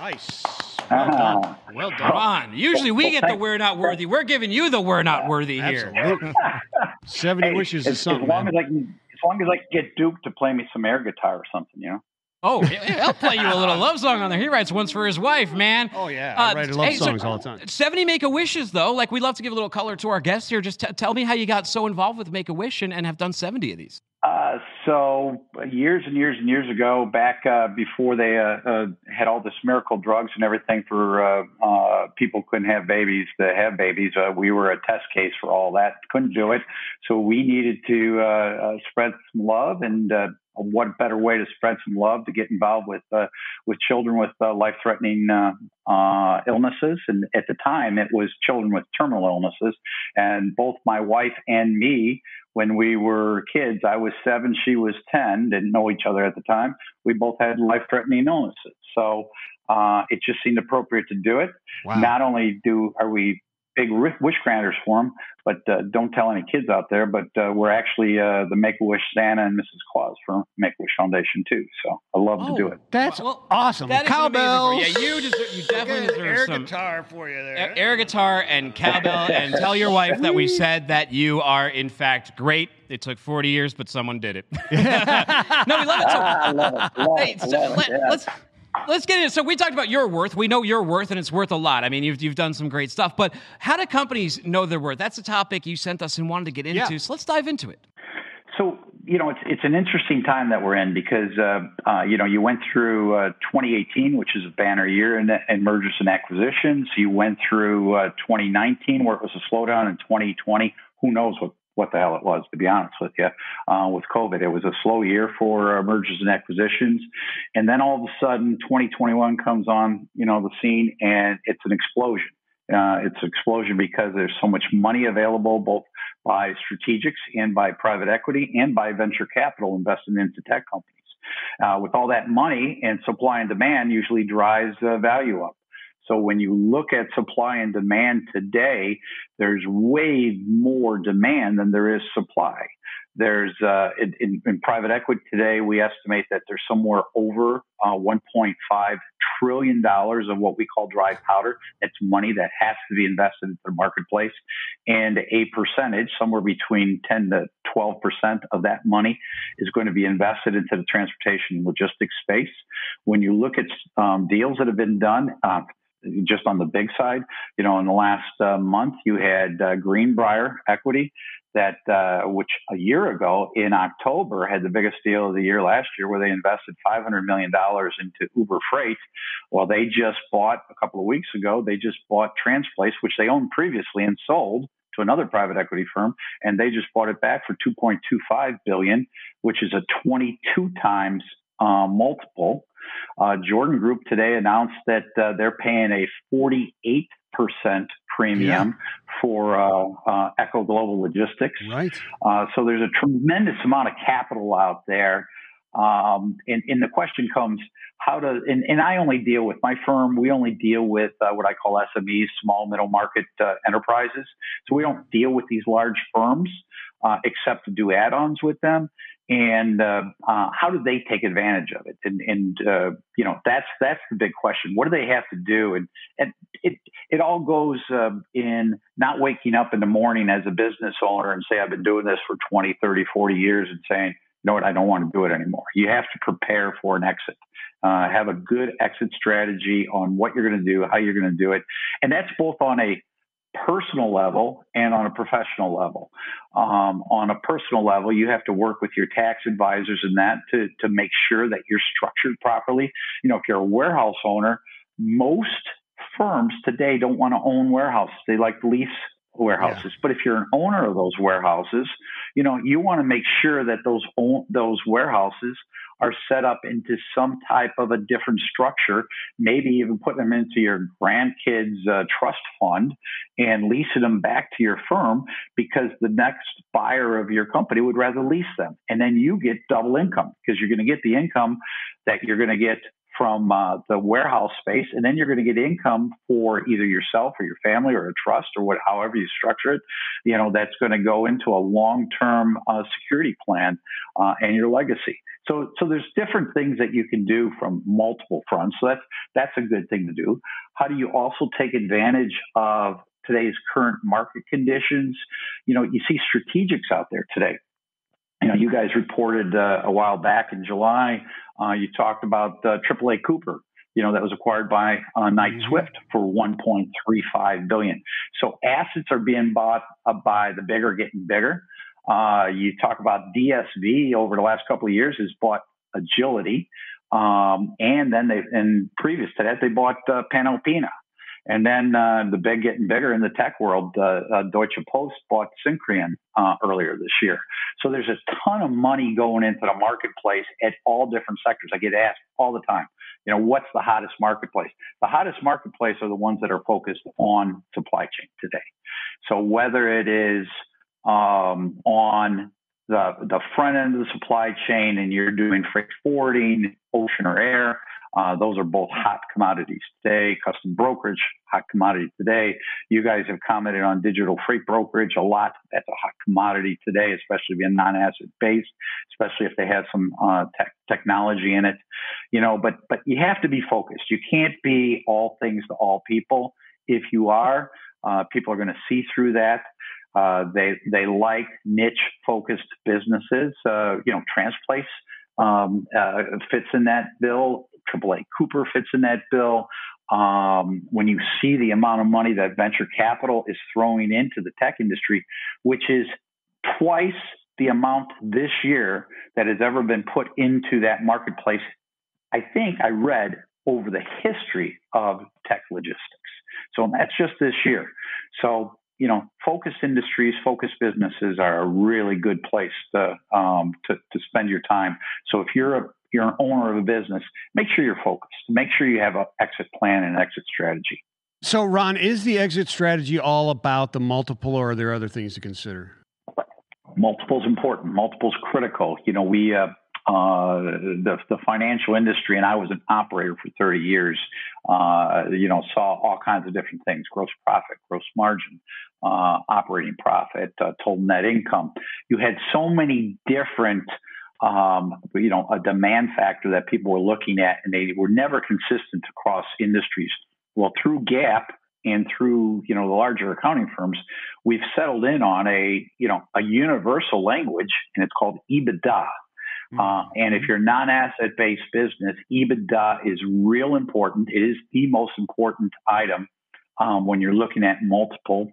Nice. Ah. Well done. Well done. Ron, usually we get the we're not worthy. We're giving you the we're not worthy here. Absolutely. 70 Hey, wishes as, is something. as long man. as I can, as long as I can get Duke to play me some air guitar or something, you know. Oh, he'll play you a little love song on there. He writes ones for his wife, man. Oh, yeah. I write love hey, so songs all the time. 70 Make a Wishes, though. Like, we'd love to give a little color to our guests here. Just t- tell me how you got so involved with Make a Wish and, and have done 70 of these. Uh, so uh, years and years and years ago, back uh, before they uh, uh, had all this miracle drugs and everything for uh, uh, people couldn't have babies to have babies, uh, we were a test case for all that. Couldn't do it, so we needed to uh, uh, spread some love. And uh, what better way to spread some love to get involved with uh, with children with uh, life-threatening uh, uh, illnesses? And at the time, it was children with terminal illnesses. And both my wife and me when we were kids. I was seven, she was 10, didn't know each other at the time. We both had life threatening illnesses. So uh, it just seemed appropriate to do it. Wow. Not only do are we big wish granters for them, but uh, don't tell any kids out there, but uh, we're actually uh, the Make a Wish Santa and Mrs. Claus for Make a Wish Foundation too. So I love to do it. That's Well, awesome. That is an amazing Cowbells. you. Yeah, you, deserve, you definitely Good deserve air some guitar for you there. a- air guitar and cowbell. and tell your wife that we said that you are, in fact, great. It took 40 years, but someone did it. no, we love it. So, I love it. Love Hey, it. so Love it. let, Yeah. us let's get in. So we talked about your worth. We know your worth, and it's worth a lot. I mean, you've you've done some great stuff. But how do companies know their worth? That's a topic you sent us and wanted to get into. Yeah. So let's dive into it. So you know, it's it's an interesting time that we're in because uh, uh, you know you went through uh, 2018, which is a banner year in, in mergers and acquisitions. You went through uh, 2019, where it was a slowdown, in 2020, who knows what what the hell it was, to be honest with you, uh, with COVID. It was a slow year for uh, mergers and acquisitions. And then all of a sudden, 2021 comes on, you know, the scene and it's an explosion. Uh, it's an explosion because there's so much money available, both by strategics and by private equity and by venture capital investing into tech companies. Uh, with all that money and supply and demand usually drives uh, value up. So when you look at supply and demand today, there's way more demand than there is supply. There's uh, in, in, in private equity today, we estimate that there's somewhere over uh, 1.5 trillion dollars of what we call dry powder. It's money that has to be invested into the marketplace, and a percentage, somewhere between 10 to 12 percent of that money, is going to be invested into the transportation and logistics space. When you look at um, deals that have been done, uh, just on the big side, you know, in the last uh, month, you had uh, Greenbriar Equity that, uh, which a year ago in October had the biggest deal of the year last year, where they invested $500 million into Uber Freight. Well, they just bought a couple of weeks ago, they just bought Transplace, which they owned previously and sold to another private equity firm, and they just bought it back for 2.25 billion, which is a 22 times uh, multiple. Uh, Jordan Group today announced that uh, they're paying a 48% premium for uh, uh, Echo Global Logistics. Right. Uh, so there's a tremendous amount of capital out there. Um, and, and the question comes, how does, and, and I only deal with my firm, we only deal with uh, what I call SMEs, small middle market uh, enterprises. So we don't deal with these large firms uh, except to do add ons with them. And uh, uh, how do they take advantage of it? And, and uh, you know that's that's the big question. What do they have to do? And and it it all goes um, in not waking up in the morning as a business owner and say I've been doing this for 20, 30, 40 years and saying, know what, I don't want to do it anymore. You have to prepare for an exit. Uh, have a good exit strategy on what you're going to do, how you're going to do it, and that's both on a personal level and on a professional level. Um, on a personal level, you have to work with your tax advisors and that to, to make sure that you're structured properly. You know, if you're a warehouse owner, most firms today don't want to own warehouses. They like lease warehouses. Yeah. But if you're an owner of those warehouses, you know, you want to make sure that those those warehouses are set up into some type of a different structure, maybe even put them into your grandkids' uh, trust fund and leasing them back to your firm because the next buyer of your company would rather lease them. And then you get double income because you're going to get the income that you're going to get from uh, the warehouse space, and then you're going to get income for either yourself or your family or a trust or what, however you structure it. You know, that's going to go into a long-term uh, security plan uh, and your legacy. So, so there's different things that you can do from multiple fronts. So that's that's a good thing to do. How do you also take advantage of today's current market conditions? You know, you see strategics out there today know, you guys reported uh, a while back in July. Uh, you talked about uh, AAA Cooper. You know that was acquired by uh, Knight mm-hmm. Swift for 1.35 billion. So assets are being bought uh, by the bigger getting bigger. Uh, you talk about DSV over the last couple of years has bought Agility, um, and then they and previous to that they bought uh, Panalpina. And then uh, the big getting bigger in the tech world, uh, uh, Deutsche Post bought Syncreon uh, earlier this year. So there's a ton of money going into the marketplace at all different sectors. I get asked all the time, you know, what's the hottest marketplace? The hottest marketplace are the ones that are focused on supply chain today. So whether it is um, on the the front end of the supply chain and you're doing freight forwarding, ocean or air, uh, those are both hot commodities today. Custom brokerage, hot commodity today. You guys have commented on digital freight brokerage a lot. That's a hot commodity today, especially being non-asset based, especially if they have some uh, tech, technology in it. You know, but but you have to be focused. You can't be all things to all people. If you are, uh, people are going to see through that. Uh, they they like niche focused businesses. Uh, you know, Transplace um, uh, fits in that bill. AAA Cooper fits in that bill. Um, when you see the amount of money that venture capital is throwing into the tech industry, which is twice the amount this year that has ever been put into that marketplace, I think I read over the history of tech logistics. So that's just this year. So you know, focused industries, focused businesses are a really good place to, um, to, to spend your time. So if you're a you're an owner of a business, make sure you're focused. Make sure you have an exit plan and an exit strategy. So, Ron, is the exit strategy all about the multiple, or are there other things to consider? Multiple is important. Multiple is critical. You know, we uh, uh, the, the financial industry, and I was an operator for 30 years, uh, you know, saw all kinds of different things gross profit, gross margin, uh, operating profit, uh, total net income. You had so many different, um, you know, a demand factor that people were looking at, and they were never consistent across industries. Well, through GAAP, and through you know the larger accounting firms, we've settled in on a you know a universal language, and it's called EBITDA. Uh, and if you're non-asset based business, EBITDA is real important. It is the most important item um, when you're looking at multiple.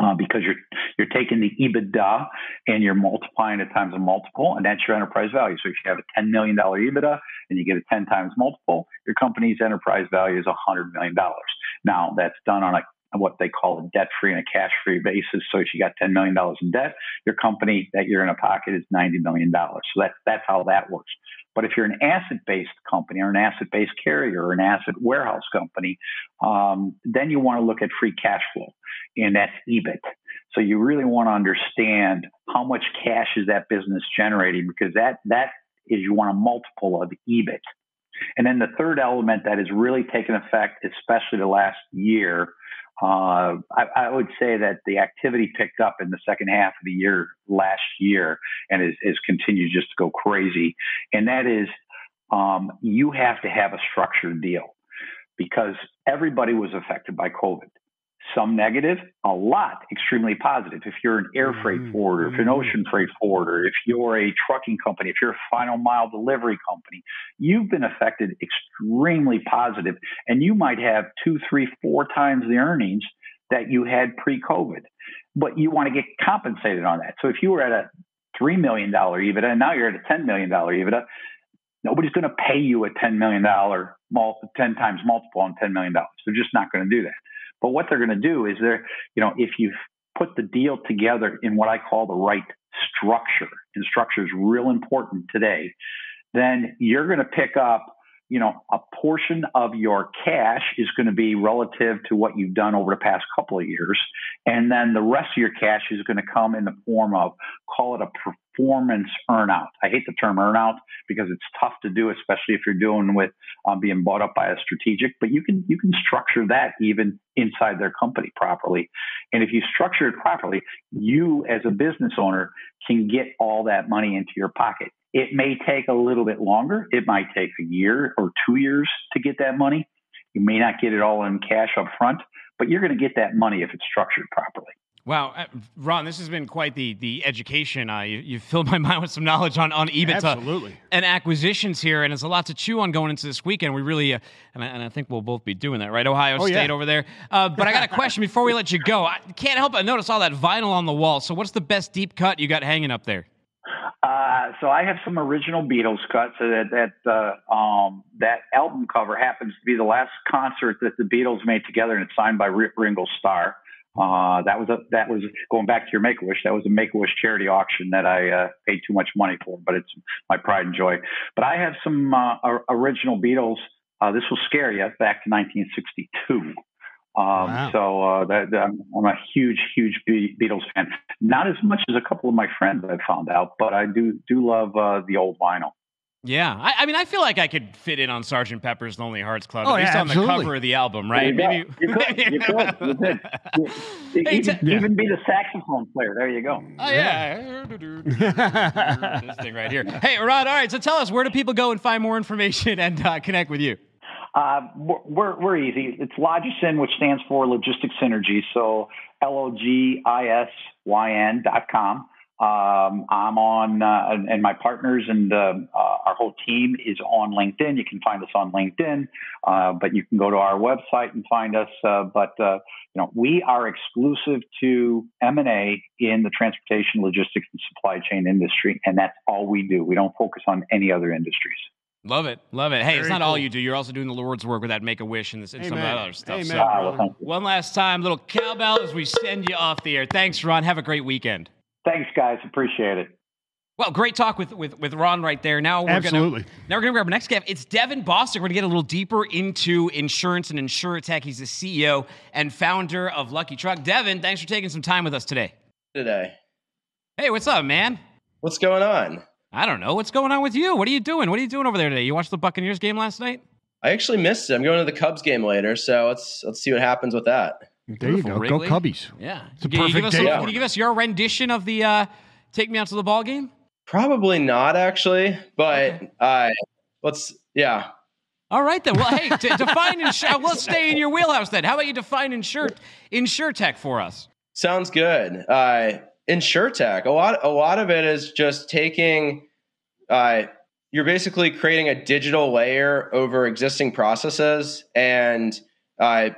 Uh, because you're you're taking the EBITDA and you're multiplying it times a multiple, and that's your enterprise value. So if you have a ten million dollar EBITDA and you get a ten times multiple, your company's enterprise value is hundred million dollars. Now that's done on a what they call a debt free and a cash free basis. So if you got $10 million in debt, your company that you're in a pocket is $90 million. So that's, that's how that works. But if you're an asset based company or an asset based carrier or an asset warehouse company, um, then you want to look at free cash flow, and that's EBIT. So you really want to understand how much cash is that business generating because that that is you want a multiple of EBIT. And then the third element that has really taken effect, especially the last year, uh, I, I, would say that the activity picked up in the second half of the year last year and has, has continued just to go crazy. And that is, um, you have to have a structured deal because everybody was affected by COVID some negative, a lot extremely positive. If you're an air freight mm-hmm. forwarder, if you're an ocean freight forwarder, if you're a trucking company, if you're a final mile delivery company, you've been affected extremely positive, and you might have two, three, four times the earnings that you had pre-COVID. But you want to get compensated on that. So if you were at a three million dollar EBITDA and now you're at a ten million dollar EBITDA, nobody's going to pay you a ten million dollar ten times multiple on ten million dollars. They're just not going to do that. But what they're going to do is they're, you know, if you've put the deal together in what I call the right structure, and structure is real important today, then you're going to pick up you know, a portion of your cash is going to be relative to what you've done over the past couple of years. And then the rest of your cash is going to come in the form of, call it a performance earnout. I hate the term earnout because it's tough to do, especially if you're doing with um, being bought up by a strategic, but you can, you can structure that even inside their company properly. And if you structure it properly, you as a business owner can get all that money into your pocket. It may take a little bit longer. It might take a year or two years to get that money. You may not get it all in cash up front, but you're going to get that money if it's structured properly. Wow, uh, Ron, this has been quite the the education. Uh, you, you filled my mind with some knowledge on on EBITDA Absolutely. and acquisitions here, and it's a lot to chew on going into this weekend. We really, uh, and, I, and, I, think we'll both be doing that, right? Ohio oh, State yeah. over there. Uh, but I got a question before we let you go. I can't help but notice all that vinyl on the wall. So, what's the best deep cut you got hanging up there? Uh, so I have some original Beatles cuts. So that that uh, um, that album cover happens to be the last concert that the Beatles made together, and it's signed by Ringo Starr. Uh, that was a that was going back to your Make a Wish. That was a Make a Wish charity auction that I uh, paid too much money for, but it's my pride and joy. But I have some uh, original Beatles. Uh, this will scare you back to 1962. Um, wow. So uh, that, that, I'm a huge, huge Beatles fan. Not as much as a couple of my friends I've found out, but I do do love uh, the old vinyl. Yeah, I, I, mean, I feel like I could fit in on Sergeant Pepper's Lonely Hearts Club, oh, at least yeah, on absolutely. the cover of the album, right? You Maybe you could, you could, you could. You, Hey, even, t- even be the saxophone player. There you go. Oh yeah, this thing right here. Hey, Rod. All right, so tell us where do people go and find more information and uh, connect with you? Uh, we're, we're easy. It's Logisyn, which stands for Logistics Synergy. So L O G I S Y N dot com. Um, I'm on, uh, and, and, my partners and uh, our whole team is on LinkedIn. You can find us on LinkedIn, uh, but you can go to our website and find us. Uh, but uh, you know, we are exclusive to M and A in the transportation, logistics, and supply chain industry, and that's all we do. We don't focus on any other industries. Love it, love it. Hey, Very it's not cool. all you do. You're also doing the Lord's work with that Make a Wish and, this, and some of that other stuff. Amen. So, Ah, well, one last time, little cowbell as we send you off the air. Thanks, Ron. Have a great weekend. Thanks, guys. Appreciate it. Well, great talk with with, with Ron right there. Now we're Absolutely. gonna now we're gonna grab our next guest. It's Devin Bostik. We're gonna get a little deeper into insurance and insurtech. He's the CEO and founder of Lucky Truck. Devin, thanks for taking some time with us today. today. Hey, what's up, man? What's going on? I don't know. What's going on with you? What are you doing? What are you doing over there today? You watched the Buccaneers game last night? I actually missed it. I'm going to the Cubs game later, so let's let's see what happens with that. There you go. Wrigley. Go Cubbies. Yeah. It's a Can you give perfect us day a- Can you give us your rendition of the uh, "Take Me Out to the Ball Game"? Probably not actually, but uh, let's yeah. All right then. Well, hey, to define insure. Let's stay in your wheelhouse then. How about you define insure insure tech for us? Sounds good. Uh, InsurTech, a lot, a lot of it is just taking. Uh, you're basically creating a digital layer over existing processes and uh,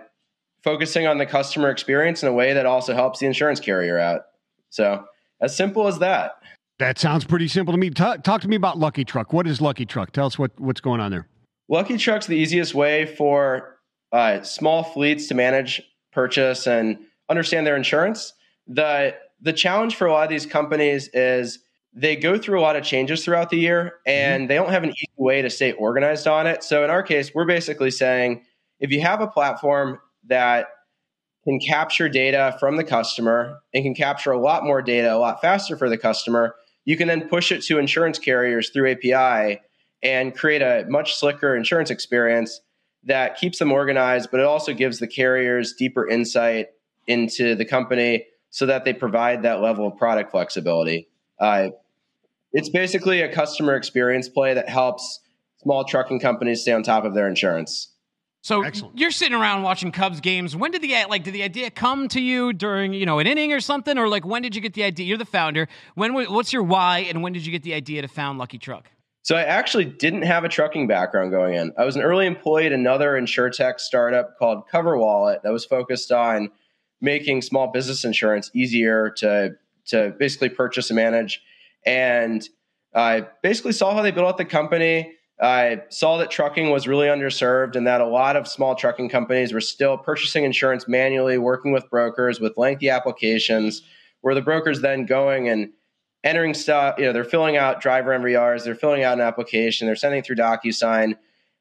focusing on the customer experience in a way that also helps the insurance carrier out. So, as simple as that. That sounds pretty simple to me. Ta- talk to me about Lucky Truck. What is Lucky Truck? Tell us what, what's going on there. Lucky Truck's the easiest way for uh, small fleets to manage, purchase, and understand their insurance. the The challenge for a lot of these companies is they go through a lot of changes throughout the year, and they don't have an easy way to stay organized on it. So in our case, we're basically saying if you have a platform that can capture data from the customer and can capture a lot more data a lot faster for the customer, you can then push it to insurance carriers through API and create a much slicker insurance experience that keeps them organized, but it also gives the carriers deeper insight into the company so that they provide that level of product flexibility. Uh, it's basically a customer experience play that helps small trucking companies stay on top of their insurance. So Excellent. you're sitting around watching Cubs games. When did the like did the idea come to you during you know an inning or something, or like when did you get the idea? You're the founder. When what's your why, and when did you get the idea to found Lucky Truck? So I actually didn't have a trucking background going in. I was an early employee at another insurtech startup called CoverWallet that was focused on making small business insurance easier to to basically purchase and manage. And I basically saw how they built out the company. I saw that trucking was really underserved and that a lot of small trucking companies were still purchasing insurance manually, working with brokers with lengthy applications, where the brokers then going and entering stuff, you know, they're filling out driver MVRs, they're filling out an application, they're sending through DocuSign,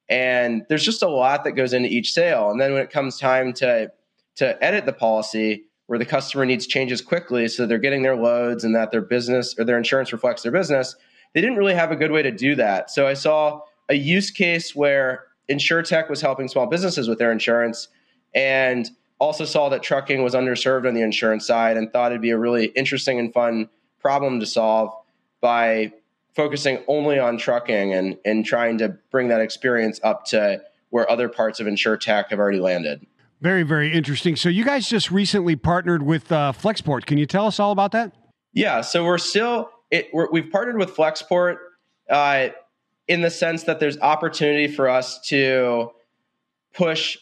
and there's just a lot that goes into each sale. And then when it comes time to to edit the policy, where the customer needs changes quickly so they're getting their loads and that their business or their insurance reflects their business, they didn't really have a good way to do that. So I saw a use case where InsurTech was helping small businesses with their insurance and also saw that trucking was underserved on the insurance side and thought it'd be a really interesting and fun problem to solve by focusing only on trucking and, and trying to bring that experience up to where other parts of InsurTech have already landed. Very, very interesting. So you guys just recently partnered with uh, Flexport. Can you tell us all about that? Yeah, so we're still it, we have partnered with Flexport uh, in the sense that there's opportunity for us to push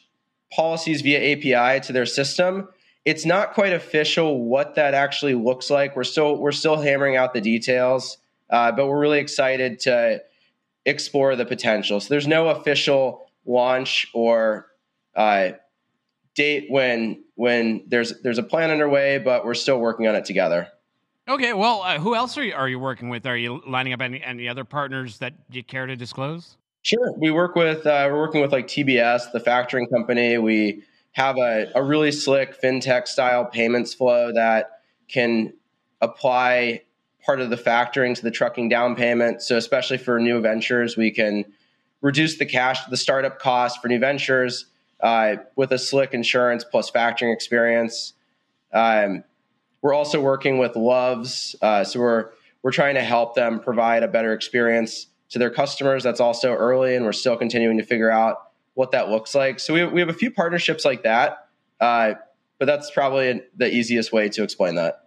policies via API to their system. It's not quite official what that actually looks like. We're still we're still hammering out the details, uh, but we're really excited to explore the potential. So there's no official launch or uh, date when when there's there's a plan underway, but we're still working on it together. Okay, well, uh, who else are you, are you working with? Are you lining up any any other partners that you care to disclose? Sure, we work with uh, we're working with like TBS, the factoring company. We have a, a really slick fintech style payments flow that can apply part of the factoring to the trucking down payment. So especially for new ventures, we can reduce the cash, the startup cost for new ventures uh, with a slick insurance plus factoring experience. Um, we're also working with Loves, uh, so we're we're trying to help them provide a better experience to their customers. That's also early, and we're still continuing to figure out what that looks like. So we we have a few partnerships like that, uh, but that's probably the easiest way to explain that.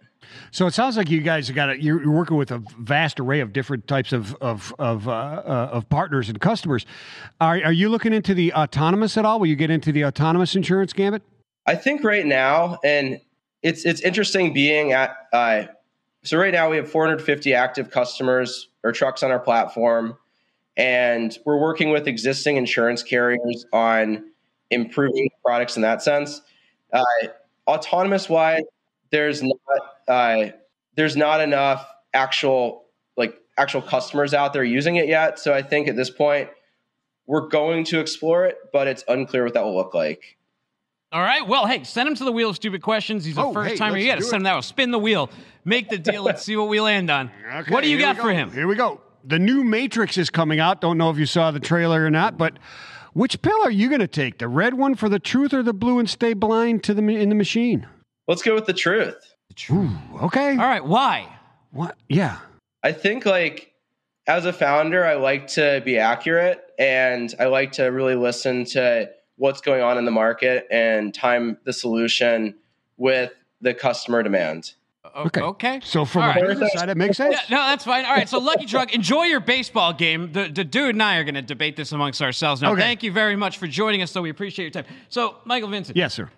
So it sounds like you guys got a, you're, you're working with a vast array of different types of of of, uh, uh, of partners and customers. Are are you looking into the autonomous at all? Will you get into the autonomous insurance gambit? I think right now, and it's it's interesting being at. Uh, so right now we have 450 active customers or trucks on our platform, and we're working with existing insurance carriers on improving products in that sense. Uh, autonomous wise, there's not uh, there's not enough actual like actual customers out there using it yet. So I think at this point we're going to explore it, but it's unclear what that will look like. All right. Well, hey, send him to the wheel of stupid questions. He's a Oh, first hey, timer. let's You got to send him that. Spin the wheel. Make the deal. Let's see what we land on. Okay, what do you got for him? Here we go. The new Matrix is coming out. Don't know if you saw the trailer or not, but which pill are you going to take? The red one for the truth or the blue and stay blind to the in the machine? Let's go with the truth. Ooh, okay. All right. Why? What? Yeah. I think like as a founder, I like to be accurate and I like to really listen to what's going on in the market and time the solution with the customer demand. Okay. Okay. So from All a right. business side, it makes sense. Yeah, no, that's fine. All right, so Lucky Drug, enjoy your baseball game. The, the dude and I are going to debate this amongst ourselves. Now, Okay. thank you very much for joining us, though. We appreciate your time. So, Michael Vincent. Yes, sir.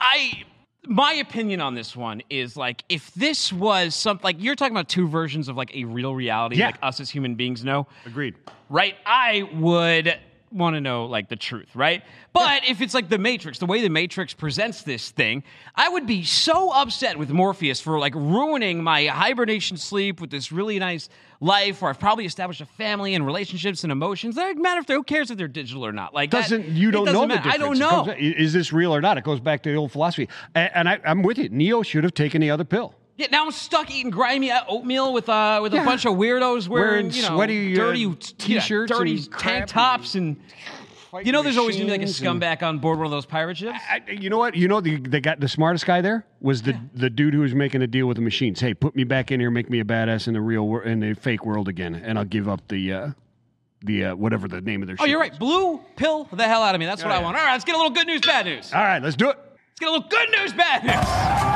I my opinion on this one is like if this was something like you're talking about two versions of like a real reality Yeah. like us as human beings know Agreed. right i would want to know like the truth right but if it's like the matrix the way the matrix presents this thing i would be so upset with morpheus for like ruining my hibernation sleep with this really nice life where i've probably established a family and relationships and emotions it doesn't matter if they, who cares if they're digital or not like Doesn't you don't know the matter. difference? i don't know comes- is this real or not? It goes back to the old philosophy, and, and I, I'm with you. Neo should have taken the other pill. Yeah, now I'm stuck eating grimy oatmeal with uh with Yeah. a bunch of weirdos wearing, Wearing you know sweaty, uh, dirty t-shirts yeah, dirty and tank tops, and you know there's always gonna be like a scumbag on board one of those pirate ships. I, you know what? You know the the guy, the smartest guy there was the the dude who was making a deal with the machines. Hey, put me back in here, make me a badass in the real world, in the fake world again, and I'll give up the uh, the uh, whatever the name of their. Oh, you're right. Blue pill the hell out of me. That's what I want. All right, let's get a little good news, bad news. All right, let's do it. Let's get a little good news, bad news.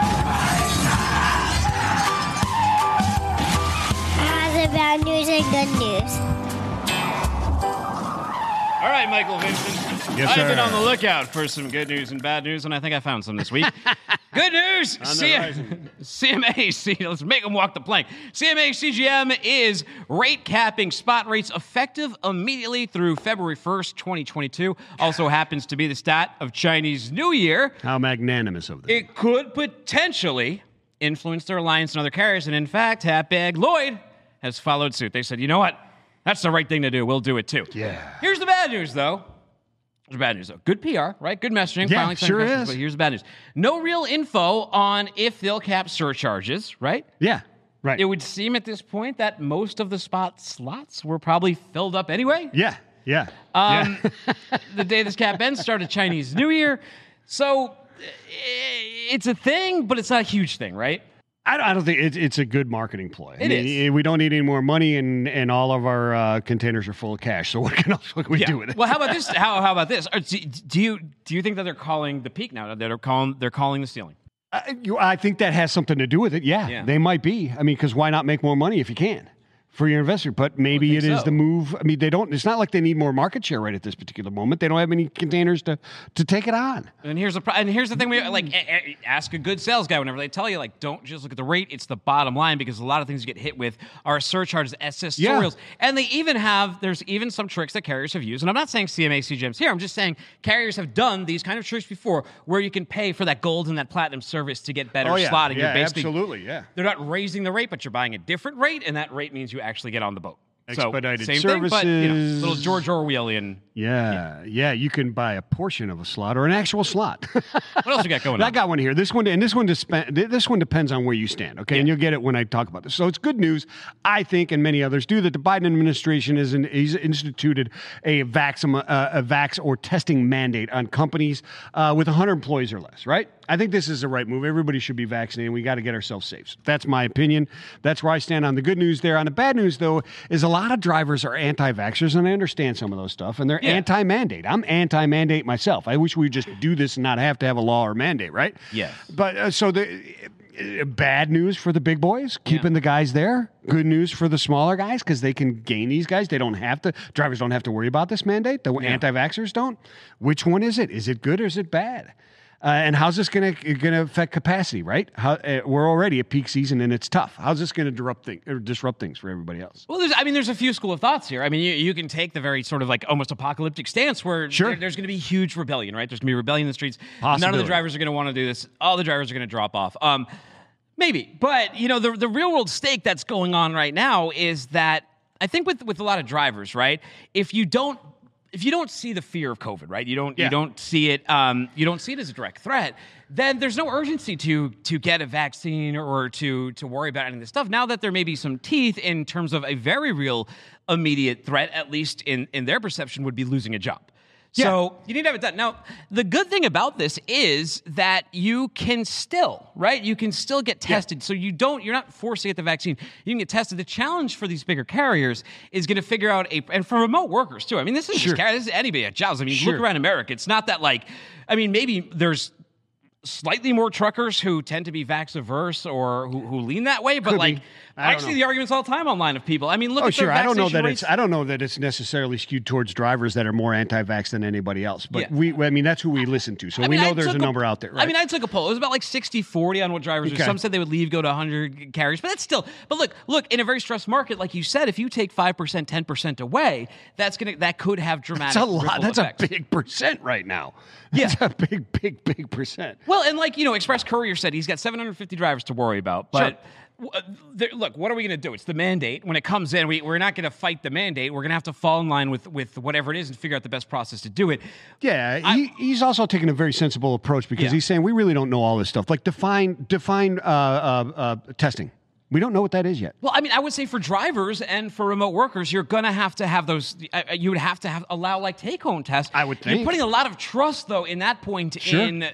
How's the bad news and good news? All right, Michael Vincent. Yes, I've sir. been on the lookout for some good news and bad news, and I think I found some this week. good news! C- CMA, C- let's make them walk the plank. CMA CGM is rate capping spot rates effective immediately through February 1st, 2022. Also happens to be the stat of Chinese New Year. How magnanimous of them. It could potentially influence their alliance and other carriers, and in fact, Hapag Lloyd has followed suit. They said, you know what? That's the right thing to do. We'll do it too. Yeah. Here's the bad news, though. Here's the bad news, though. Good PR, right? Good messaging. Yeah, filing sure is. But here's the bad news. No real info on if they'll cap surcharges, right? yeah, right. It would seem at this point that most of the spot slots were probably filled up anyway. yeah, yeah. Um, yeah. the day this cap ends started Chinese New Year. So eh, it's a thing, but it's not a huge thing, right? I don't, I don't think it's, it's a good marketing ploy. I mean, is. We don't need any more money, and, and all of our uh, containers are full of cash. So what can, else, what can we do with it? Well, how about this? How, how about this? Do, do you do you think that they're calling the peak now? That they're calling they're calling the ceiling? I, you, I think that has something to do with it. Yeah, Yeah. they might be. I mean, because why not make more money if you can for your investor? But maybe it is so. the move. I mean, they don't. It's not like they need more market share right at this particular moment. They don't have any containers to to take it on. And here's the and here's the thing: we like ask a good sales guy whenever they tell you like don't just look at the rate; it's the bottom line because a lot of things you get hit with are surcharges, accessorials, and they even have there's even some tricks that carriers have used. And I'm not saying CMA CGM's here; I'm just saying carriers have done these kind of tricks before, where you can pay for that gold and that platinum service to get better Oh, yeah. slotting. Yeah, You're basically, absolutely, yeah. They're not raising the rate, but you're buying a different rate, and that rate means you actually get on the boat. Expedited so, same thing, but you know, services. little George Orwellian. Yeah, yeah, You can buy a portion of a slot or an actual slot. What else you got going on? I got one here. This one and this one disp- this one depends on where you stand. Okay, and you'll get it when I talk about this. So it's good news, I think, and many others do that. The Biden administration has in, he's instituted a vax uh, a vax or testing mandate on companies uh, with 100 employees or less. Right. I think this is the right move. Everybody should be vaccinated. We got to get ourselves safe. That's my opinion. That's where I stand on the good news. There on the bad news, though, is a lot of drivers are anti-vaxxers, and I understand some of those stuff, and they're Yeah. anti-mandate. I'm anti-mandate myself. I wish we would just do this and not have to have a law or mandate, right? Yes. But uh, so the uh, bad news for the big boys, keeping the guys there. Good news for the smaller guys because they can gain these guys. They don't have to. Drivers don't have to worry about this mandate. The anti-vaxxers don't. Which one is it? Is it good or is it bad? Uh, and how's this going to going to affect capacity? Right? How, uh, we're already at peak season and it's tough. How's this going to disrupt thing, or disrupt things for everybody else? Well, there's, I mean, there's a few school of thoughts here. I mean, you, you can take the very sort of like almost apocalyptic stance where Sure. there- there's going to be huge rebellion, right? There's going to be rebellion in the streets. None of the drivers are going to want to do this. All the drivers are going to drop off. Um, maybe, but you know, the the real world stake that's going on right now is that I think with with a lot of drivers, right? If you don't if you don't see the fear of COVID, right? You don't Yeah. you don't see it um, you don't see it as a direct threat. Then there's no urgency to to get a vaccine or to to worry about any of this stuff. Now that there may be some teeth in terms of a very real immediate threat, at least in in their perception, would be losing a job. So you need to have it done. Now, the good thing about this is that you can still, right? You can still get tested. So you don't, you're not forced to get the vaccine. You can get tested. The challenge for these bigger carriers is going to figure out a, and for remote workers too. I mean, this is Sure. just this is anybody at jobs. I mean, Sure. look around America. It's not that like, I mean, maybe there's slightly more truckers who tend to be vax averse or who, who lean that way, but Could be. I I, see the arguments all the time online of people. I mean, look Oh at sure, I don't know that rates. it's I don't know that it's necessarily skewed towards drivers that are more anti-vax than anybody else. But Yeah. we, I mean, that's who we listen to, so I we mean, know I there's a number out there. Right? I mean, I took a poll. It was about like 60 40 on what drivers Okay. are. Some said they would leave, go to 100 carriers, but that's still. But look, look, in a very stressed market, like you said, if you take 5%, 10% away, that's to, that could have dramatic that's a lot. That's effects. a big percent right now. Yeah. That's a big, big, big percent. Well, and like you know, Express Courier said he's got 750 drivers to worry about. But there, look, what are we going to do? It's the mandate. When it comes in, we, we're not going to fight the mandate. We're going to have to fall in line with with whatever it is and figure out the best process to do it. Yeah, he, he's also taking a very sensible approach because Yeah. he's saying we really don't know all this stuff. Like define define uh, uh, uh, testing. We don't know what that is yet. Well, I mean, I would say for drivers and for remote workers, you're going to have to have those. Uh, you would have to have allow like take home tests. I would You're putting a lot of trust though in that point Sure. in uh,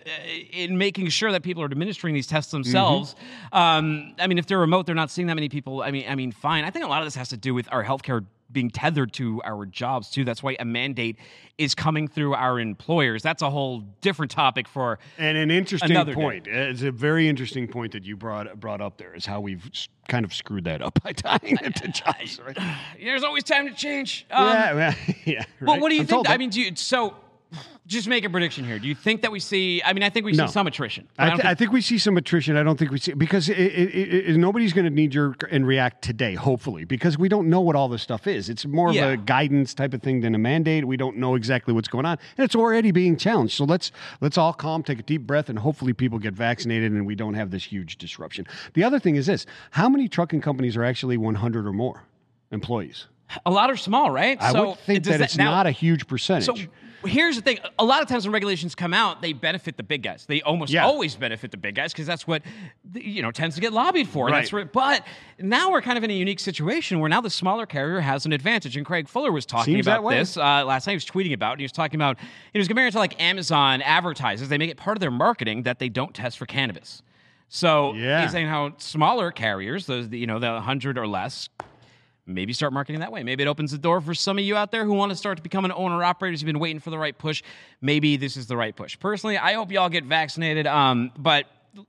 in making sure that people are administering these tests themselves. Um, I mean, if they're remote, they're not seeing that many people. I mean, I mean, fine. I think a lot of this has to do with our healthcare being tethered to our jobs too. That's why a mandate is coming through our employers. That's a whole different topic for And an interesting Another day. point. It's a very interesting point that you brought brought up there is how we've kind of screwed that up by tying it to jobs. Right? there's always time to change. Um, yeah, yeah, yeah. Well, what do you I'm think? I mean, do you, so just make a prediction here. Do you think that we see? I mean, I think we see No. some attrition. I, don't th- I think- think we see some attrition. I don't think we see because it, it, it, nobody's going to knee jerk and react today. Hopefully, because we don't know what all this stuff is. It's more Yeah. of a guidance type of thing than a mandate. We don't know exactly what's going on, and it's already being challenged. So let's let's all calm, take a deep breath, and hopefully people get vaccinated and we don't have this huge disruption. The other thing is this: how many trucking companies are actually 100 or more employees? a lot are small, right? I so would think does that it's now- not a huge percentage. So here's the thing: a lot of times when regulations come out, they benefit the big guys. They almost Yeah. always benefit the big guys because that's what you know tends to get lobbied for. Right. But now we're kind of in a unique situation where now the smaller carrier has an advantage. And Craig Fuller was talking Seems about this uh, last night. He was tweeting about. it. And he was talking about he was comparing it to like Amazon advertises. They make it part of their marketing that they don't test for cannabis. So Yeah. he's saying how smaller carriers, those the, you know the hundred or less, maybe start marketing that way. Maybe it opens the door for some of you out there who want to start to become an owner operators. You've been waiting for the right push. Maybe this is the right push. Personally, I hope y'all get vaccinated. Um, but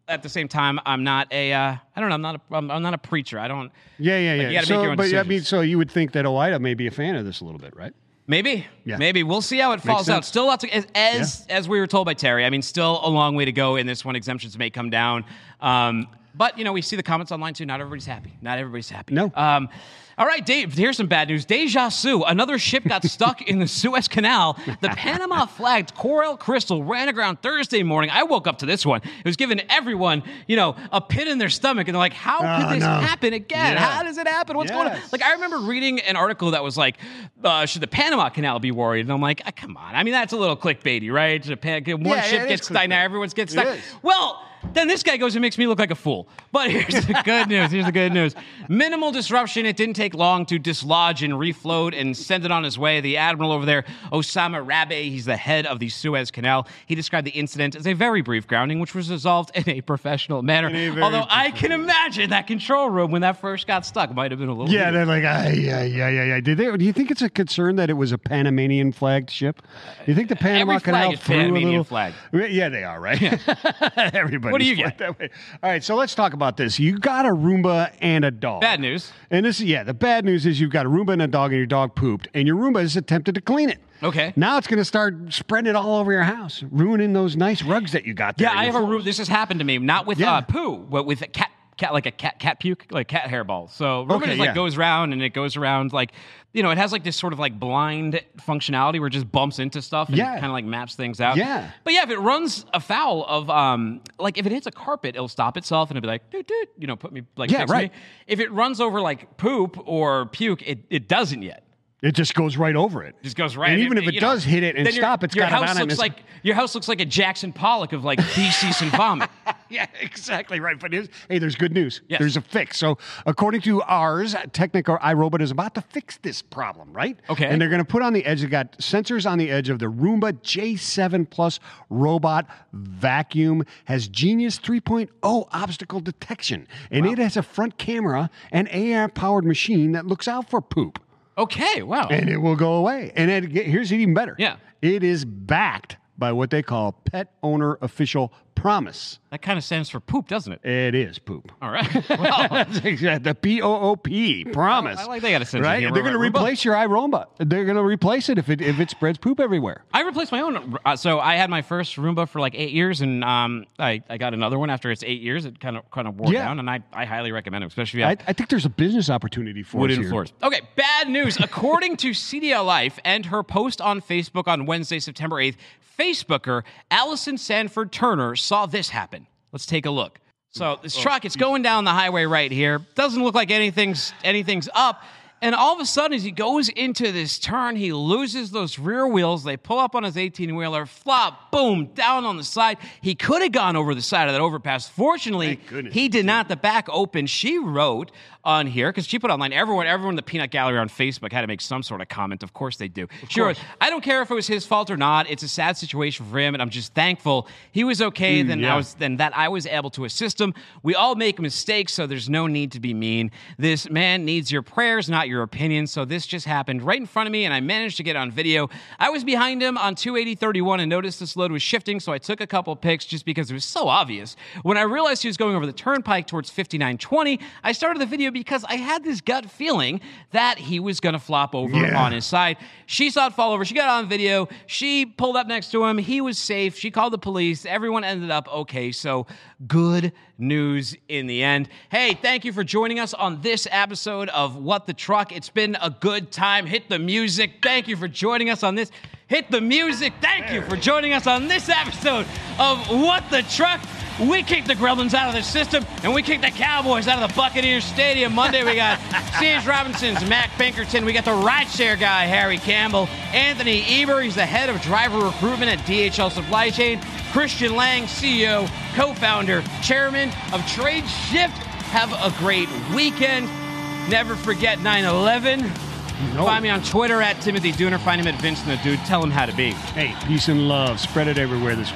at the same time, I'm not a uh, I don't know. I'm not a I'm, I'm not a preacher. I don't. yeah, yeah, Like, yeah. so, make your own but I mean, so you would think that OOIDA may be a fan of this a little bit, right? Maybe, Yeah. maybe we'll see how it falls out. Still lots of as as, as we were told by Terry. I mean, still a long way to go in this one. Exemptions may come down, um, but you know we see the comments online too. Not everybody's happy. Not everybody's happy. No. Um, all right, Dave. Here's some bad news. Deja Su, another ship got stuck in the Suez Canal. The Panama flagged Coral Crystal ran aground Thursday morning. I woke up to this one. It was giving everyone, you know, a pit in their stomach, and they're like, "How could Oh, this no. happen again? Yeah. How does it happen? What's going on?" Like I remember reading an article that was like, uh, "Should the Panama Canal be worried?" And I'm like, ah, "Come on! I mean, that's a little clickbaity, right? Japan, one Yeah, ship gets stuck, now everyone's gets stuck." Well, then this guy goes and makes me look like a fool. But here's the good news. Here's the good news. Minimal disruption. It didn't take long to dislodge and refloat and send it on his way. The admiral over there, Osama Rabe, he's the head of the Suez Canal. He described the incident as a very brief grounding, which was resolved in a professional manner. Although I can imagine that control room when that first got stuck might have been a little. Yeah, heated. they're like, ah, yeah, yeah, yeah, yeah. Did they? Do you think it's a concern that it was a Panamanian flagged ship? Do you think the Panama Every flag Canal is threw a little flag. Yeah, they are, right? Everybody. What do you get? That way. All right, so let's talk about this. You got a Roomba and a dog. Bad news. And this, yeah, the bad news is you've got a Roomba and a dog, and your dog pooped, and your Roomba has attempted to clean it. Okay. Now it's going to start spreading it all over your house, ruining those nice rugs that you got there. Yeah, I have a Roomba. This has happened to me, not with Yeah. uh, poo, but with a cat, cat like a cat, cat puke, like cat hairball. So Roomba Okay, just like yeah. goes around and it goes around like, you know, it has like this sort of like blind functionality where it just bumps into stuff and Yeah. kind of like maps things out. Yeah. But yeah, if it runs afoul of um, like if it hits a carpet, it'll stop itself and it'll be like, doot, doot, you know, put me like Yeah, right. me. If it runs over like poop or puke, it, it doesn't yet. It just goes right over it. Just goes right. And even if it you know, does hit it and stop, it's your got house it looks like your house looks like a Jackson Pollock of like feces and vomit. yeah, exactly right. But hey, there's good news. Yes. There's a fix. So, according to Ars Technica or iRobot is about to fix this problem, right? Okay. And they're going to put on the edge. They got sensors on the edge of the Roomba J7 Plus robot vacuum. Has Genius 3.0 obstacle detection, and it has a front camera and AR powered machine that looks out for poop, Okay, wow. and it will go away. And it, here's even better. Yeah. It is backed by what they call pet owner official promise. That kind of stands for poop, doesn't it? It is poop. All right. Well, That's exactly the P O O P promise. I like they got a sense of right. humor They're going to replace your iRoomba. They're going to replace it if it if it spreads poop everywhere. I replaced my own. Uh, so I had my first Roomba for like eight years, and um, I, I got another one after it's eight years. It kind of kind of wore Yeah. down, and I, I highly recommend it, especially if you I, have I think there's a business opportunity for us wooden here. floors. Okay, bad news. According to CDL Life and her post on Facebook on Wednesday, September 8th, Facebooker Allison Sanford Turner saw this happen. Let's take a look. So this truck, it's going down the highway right here. Doesn't look like anything's anything's up. And all of a sudden, as he goes into this turn, he loses those rear wheels. They pull up on his 18 wheeler, flop, boom, down on the side. He could have gone over the side of that overpass. Fortunately, he did not. The back open. She wrote on here because she put online everyone, everyone in the Peanut Gallery on Facebook had to make some sort of comment. Of course they do. She wrote, I don't care if it was his fault or not. It's a sad situation for him, and I'm just thankful he was okay. Mm, then yeah. I was then that I was able to assist him. We all make mistakes, so there's no need to be mean. This man needs your prayers, not your opinion. So this just happened right in front of me, and I managed to get on video. I was behind him on 28031 and noticed this load was shifting, so I took a couple pics just because it was so obvious. When I realized he was going over the turnpike towards 5920, I started the video because I had this gut feeling that he was going to flop over Yeah. on his side. She saw it fall over. She got on video. She pulled up next to him. He was safe. She called the police. Everyone ended up okay. So good news in the end. Hey, thank you for joining us on this episode of What the Truck. It's been a good time. Hit the music. Thank you for joining us on this. Hit the music. Thank you for joining us on this episode of What the Truck. We kicked the Gremlins out of the system, and we kicked the Cowboys out of the Buccaneers Stadium. Monday, we got James Robinson's Mac Pinkerton. We got the rideshare guy, Harry Campbell. Anthony Eber, he's the head of driver recruitment at DHL Supply Chain. Christian Lanng, CEO, co founder, chairman of Tradeshift. Have a great weekend. Never forget 9 11. Find me on Twitter at Timothy Dooner. Find him at Vincent the Dude. Tell him how to be. Hey, peace and love. Spread it everywhere this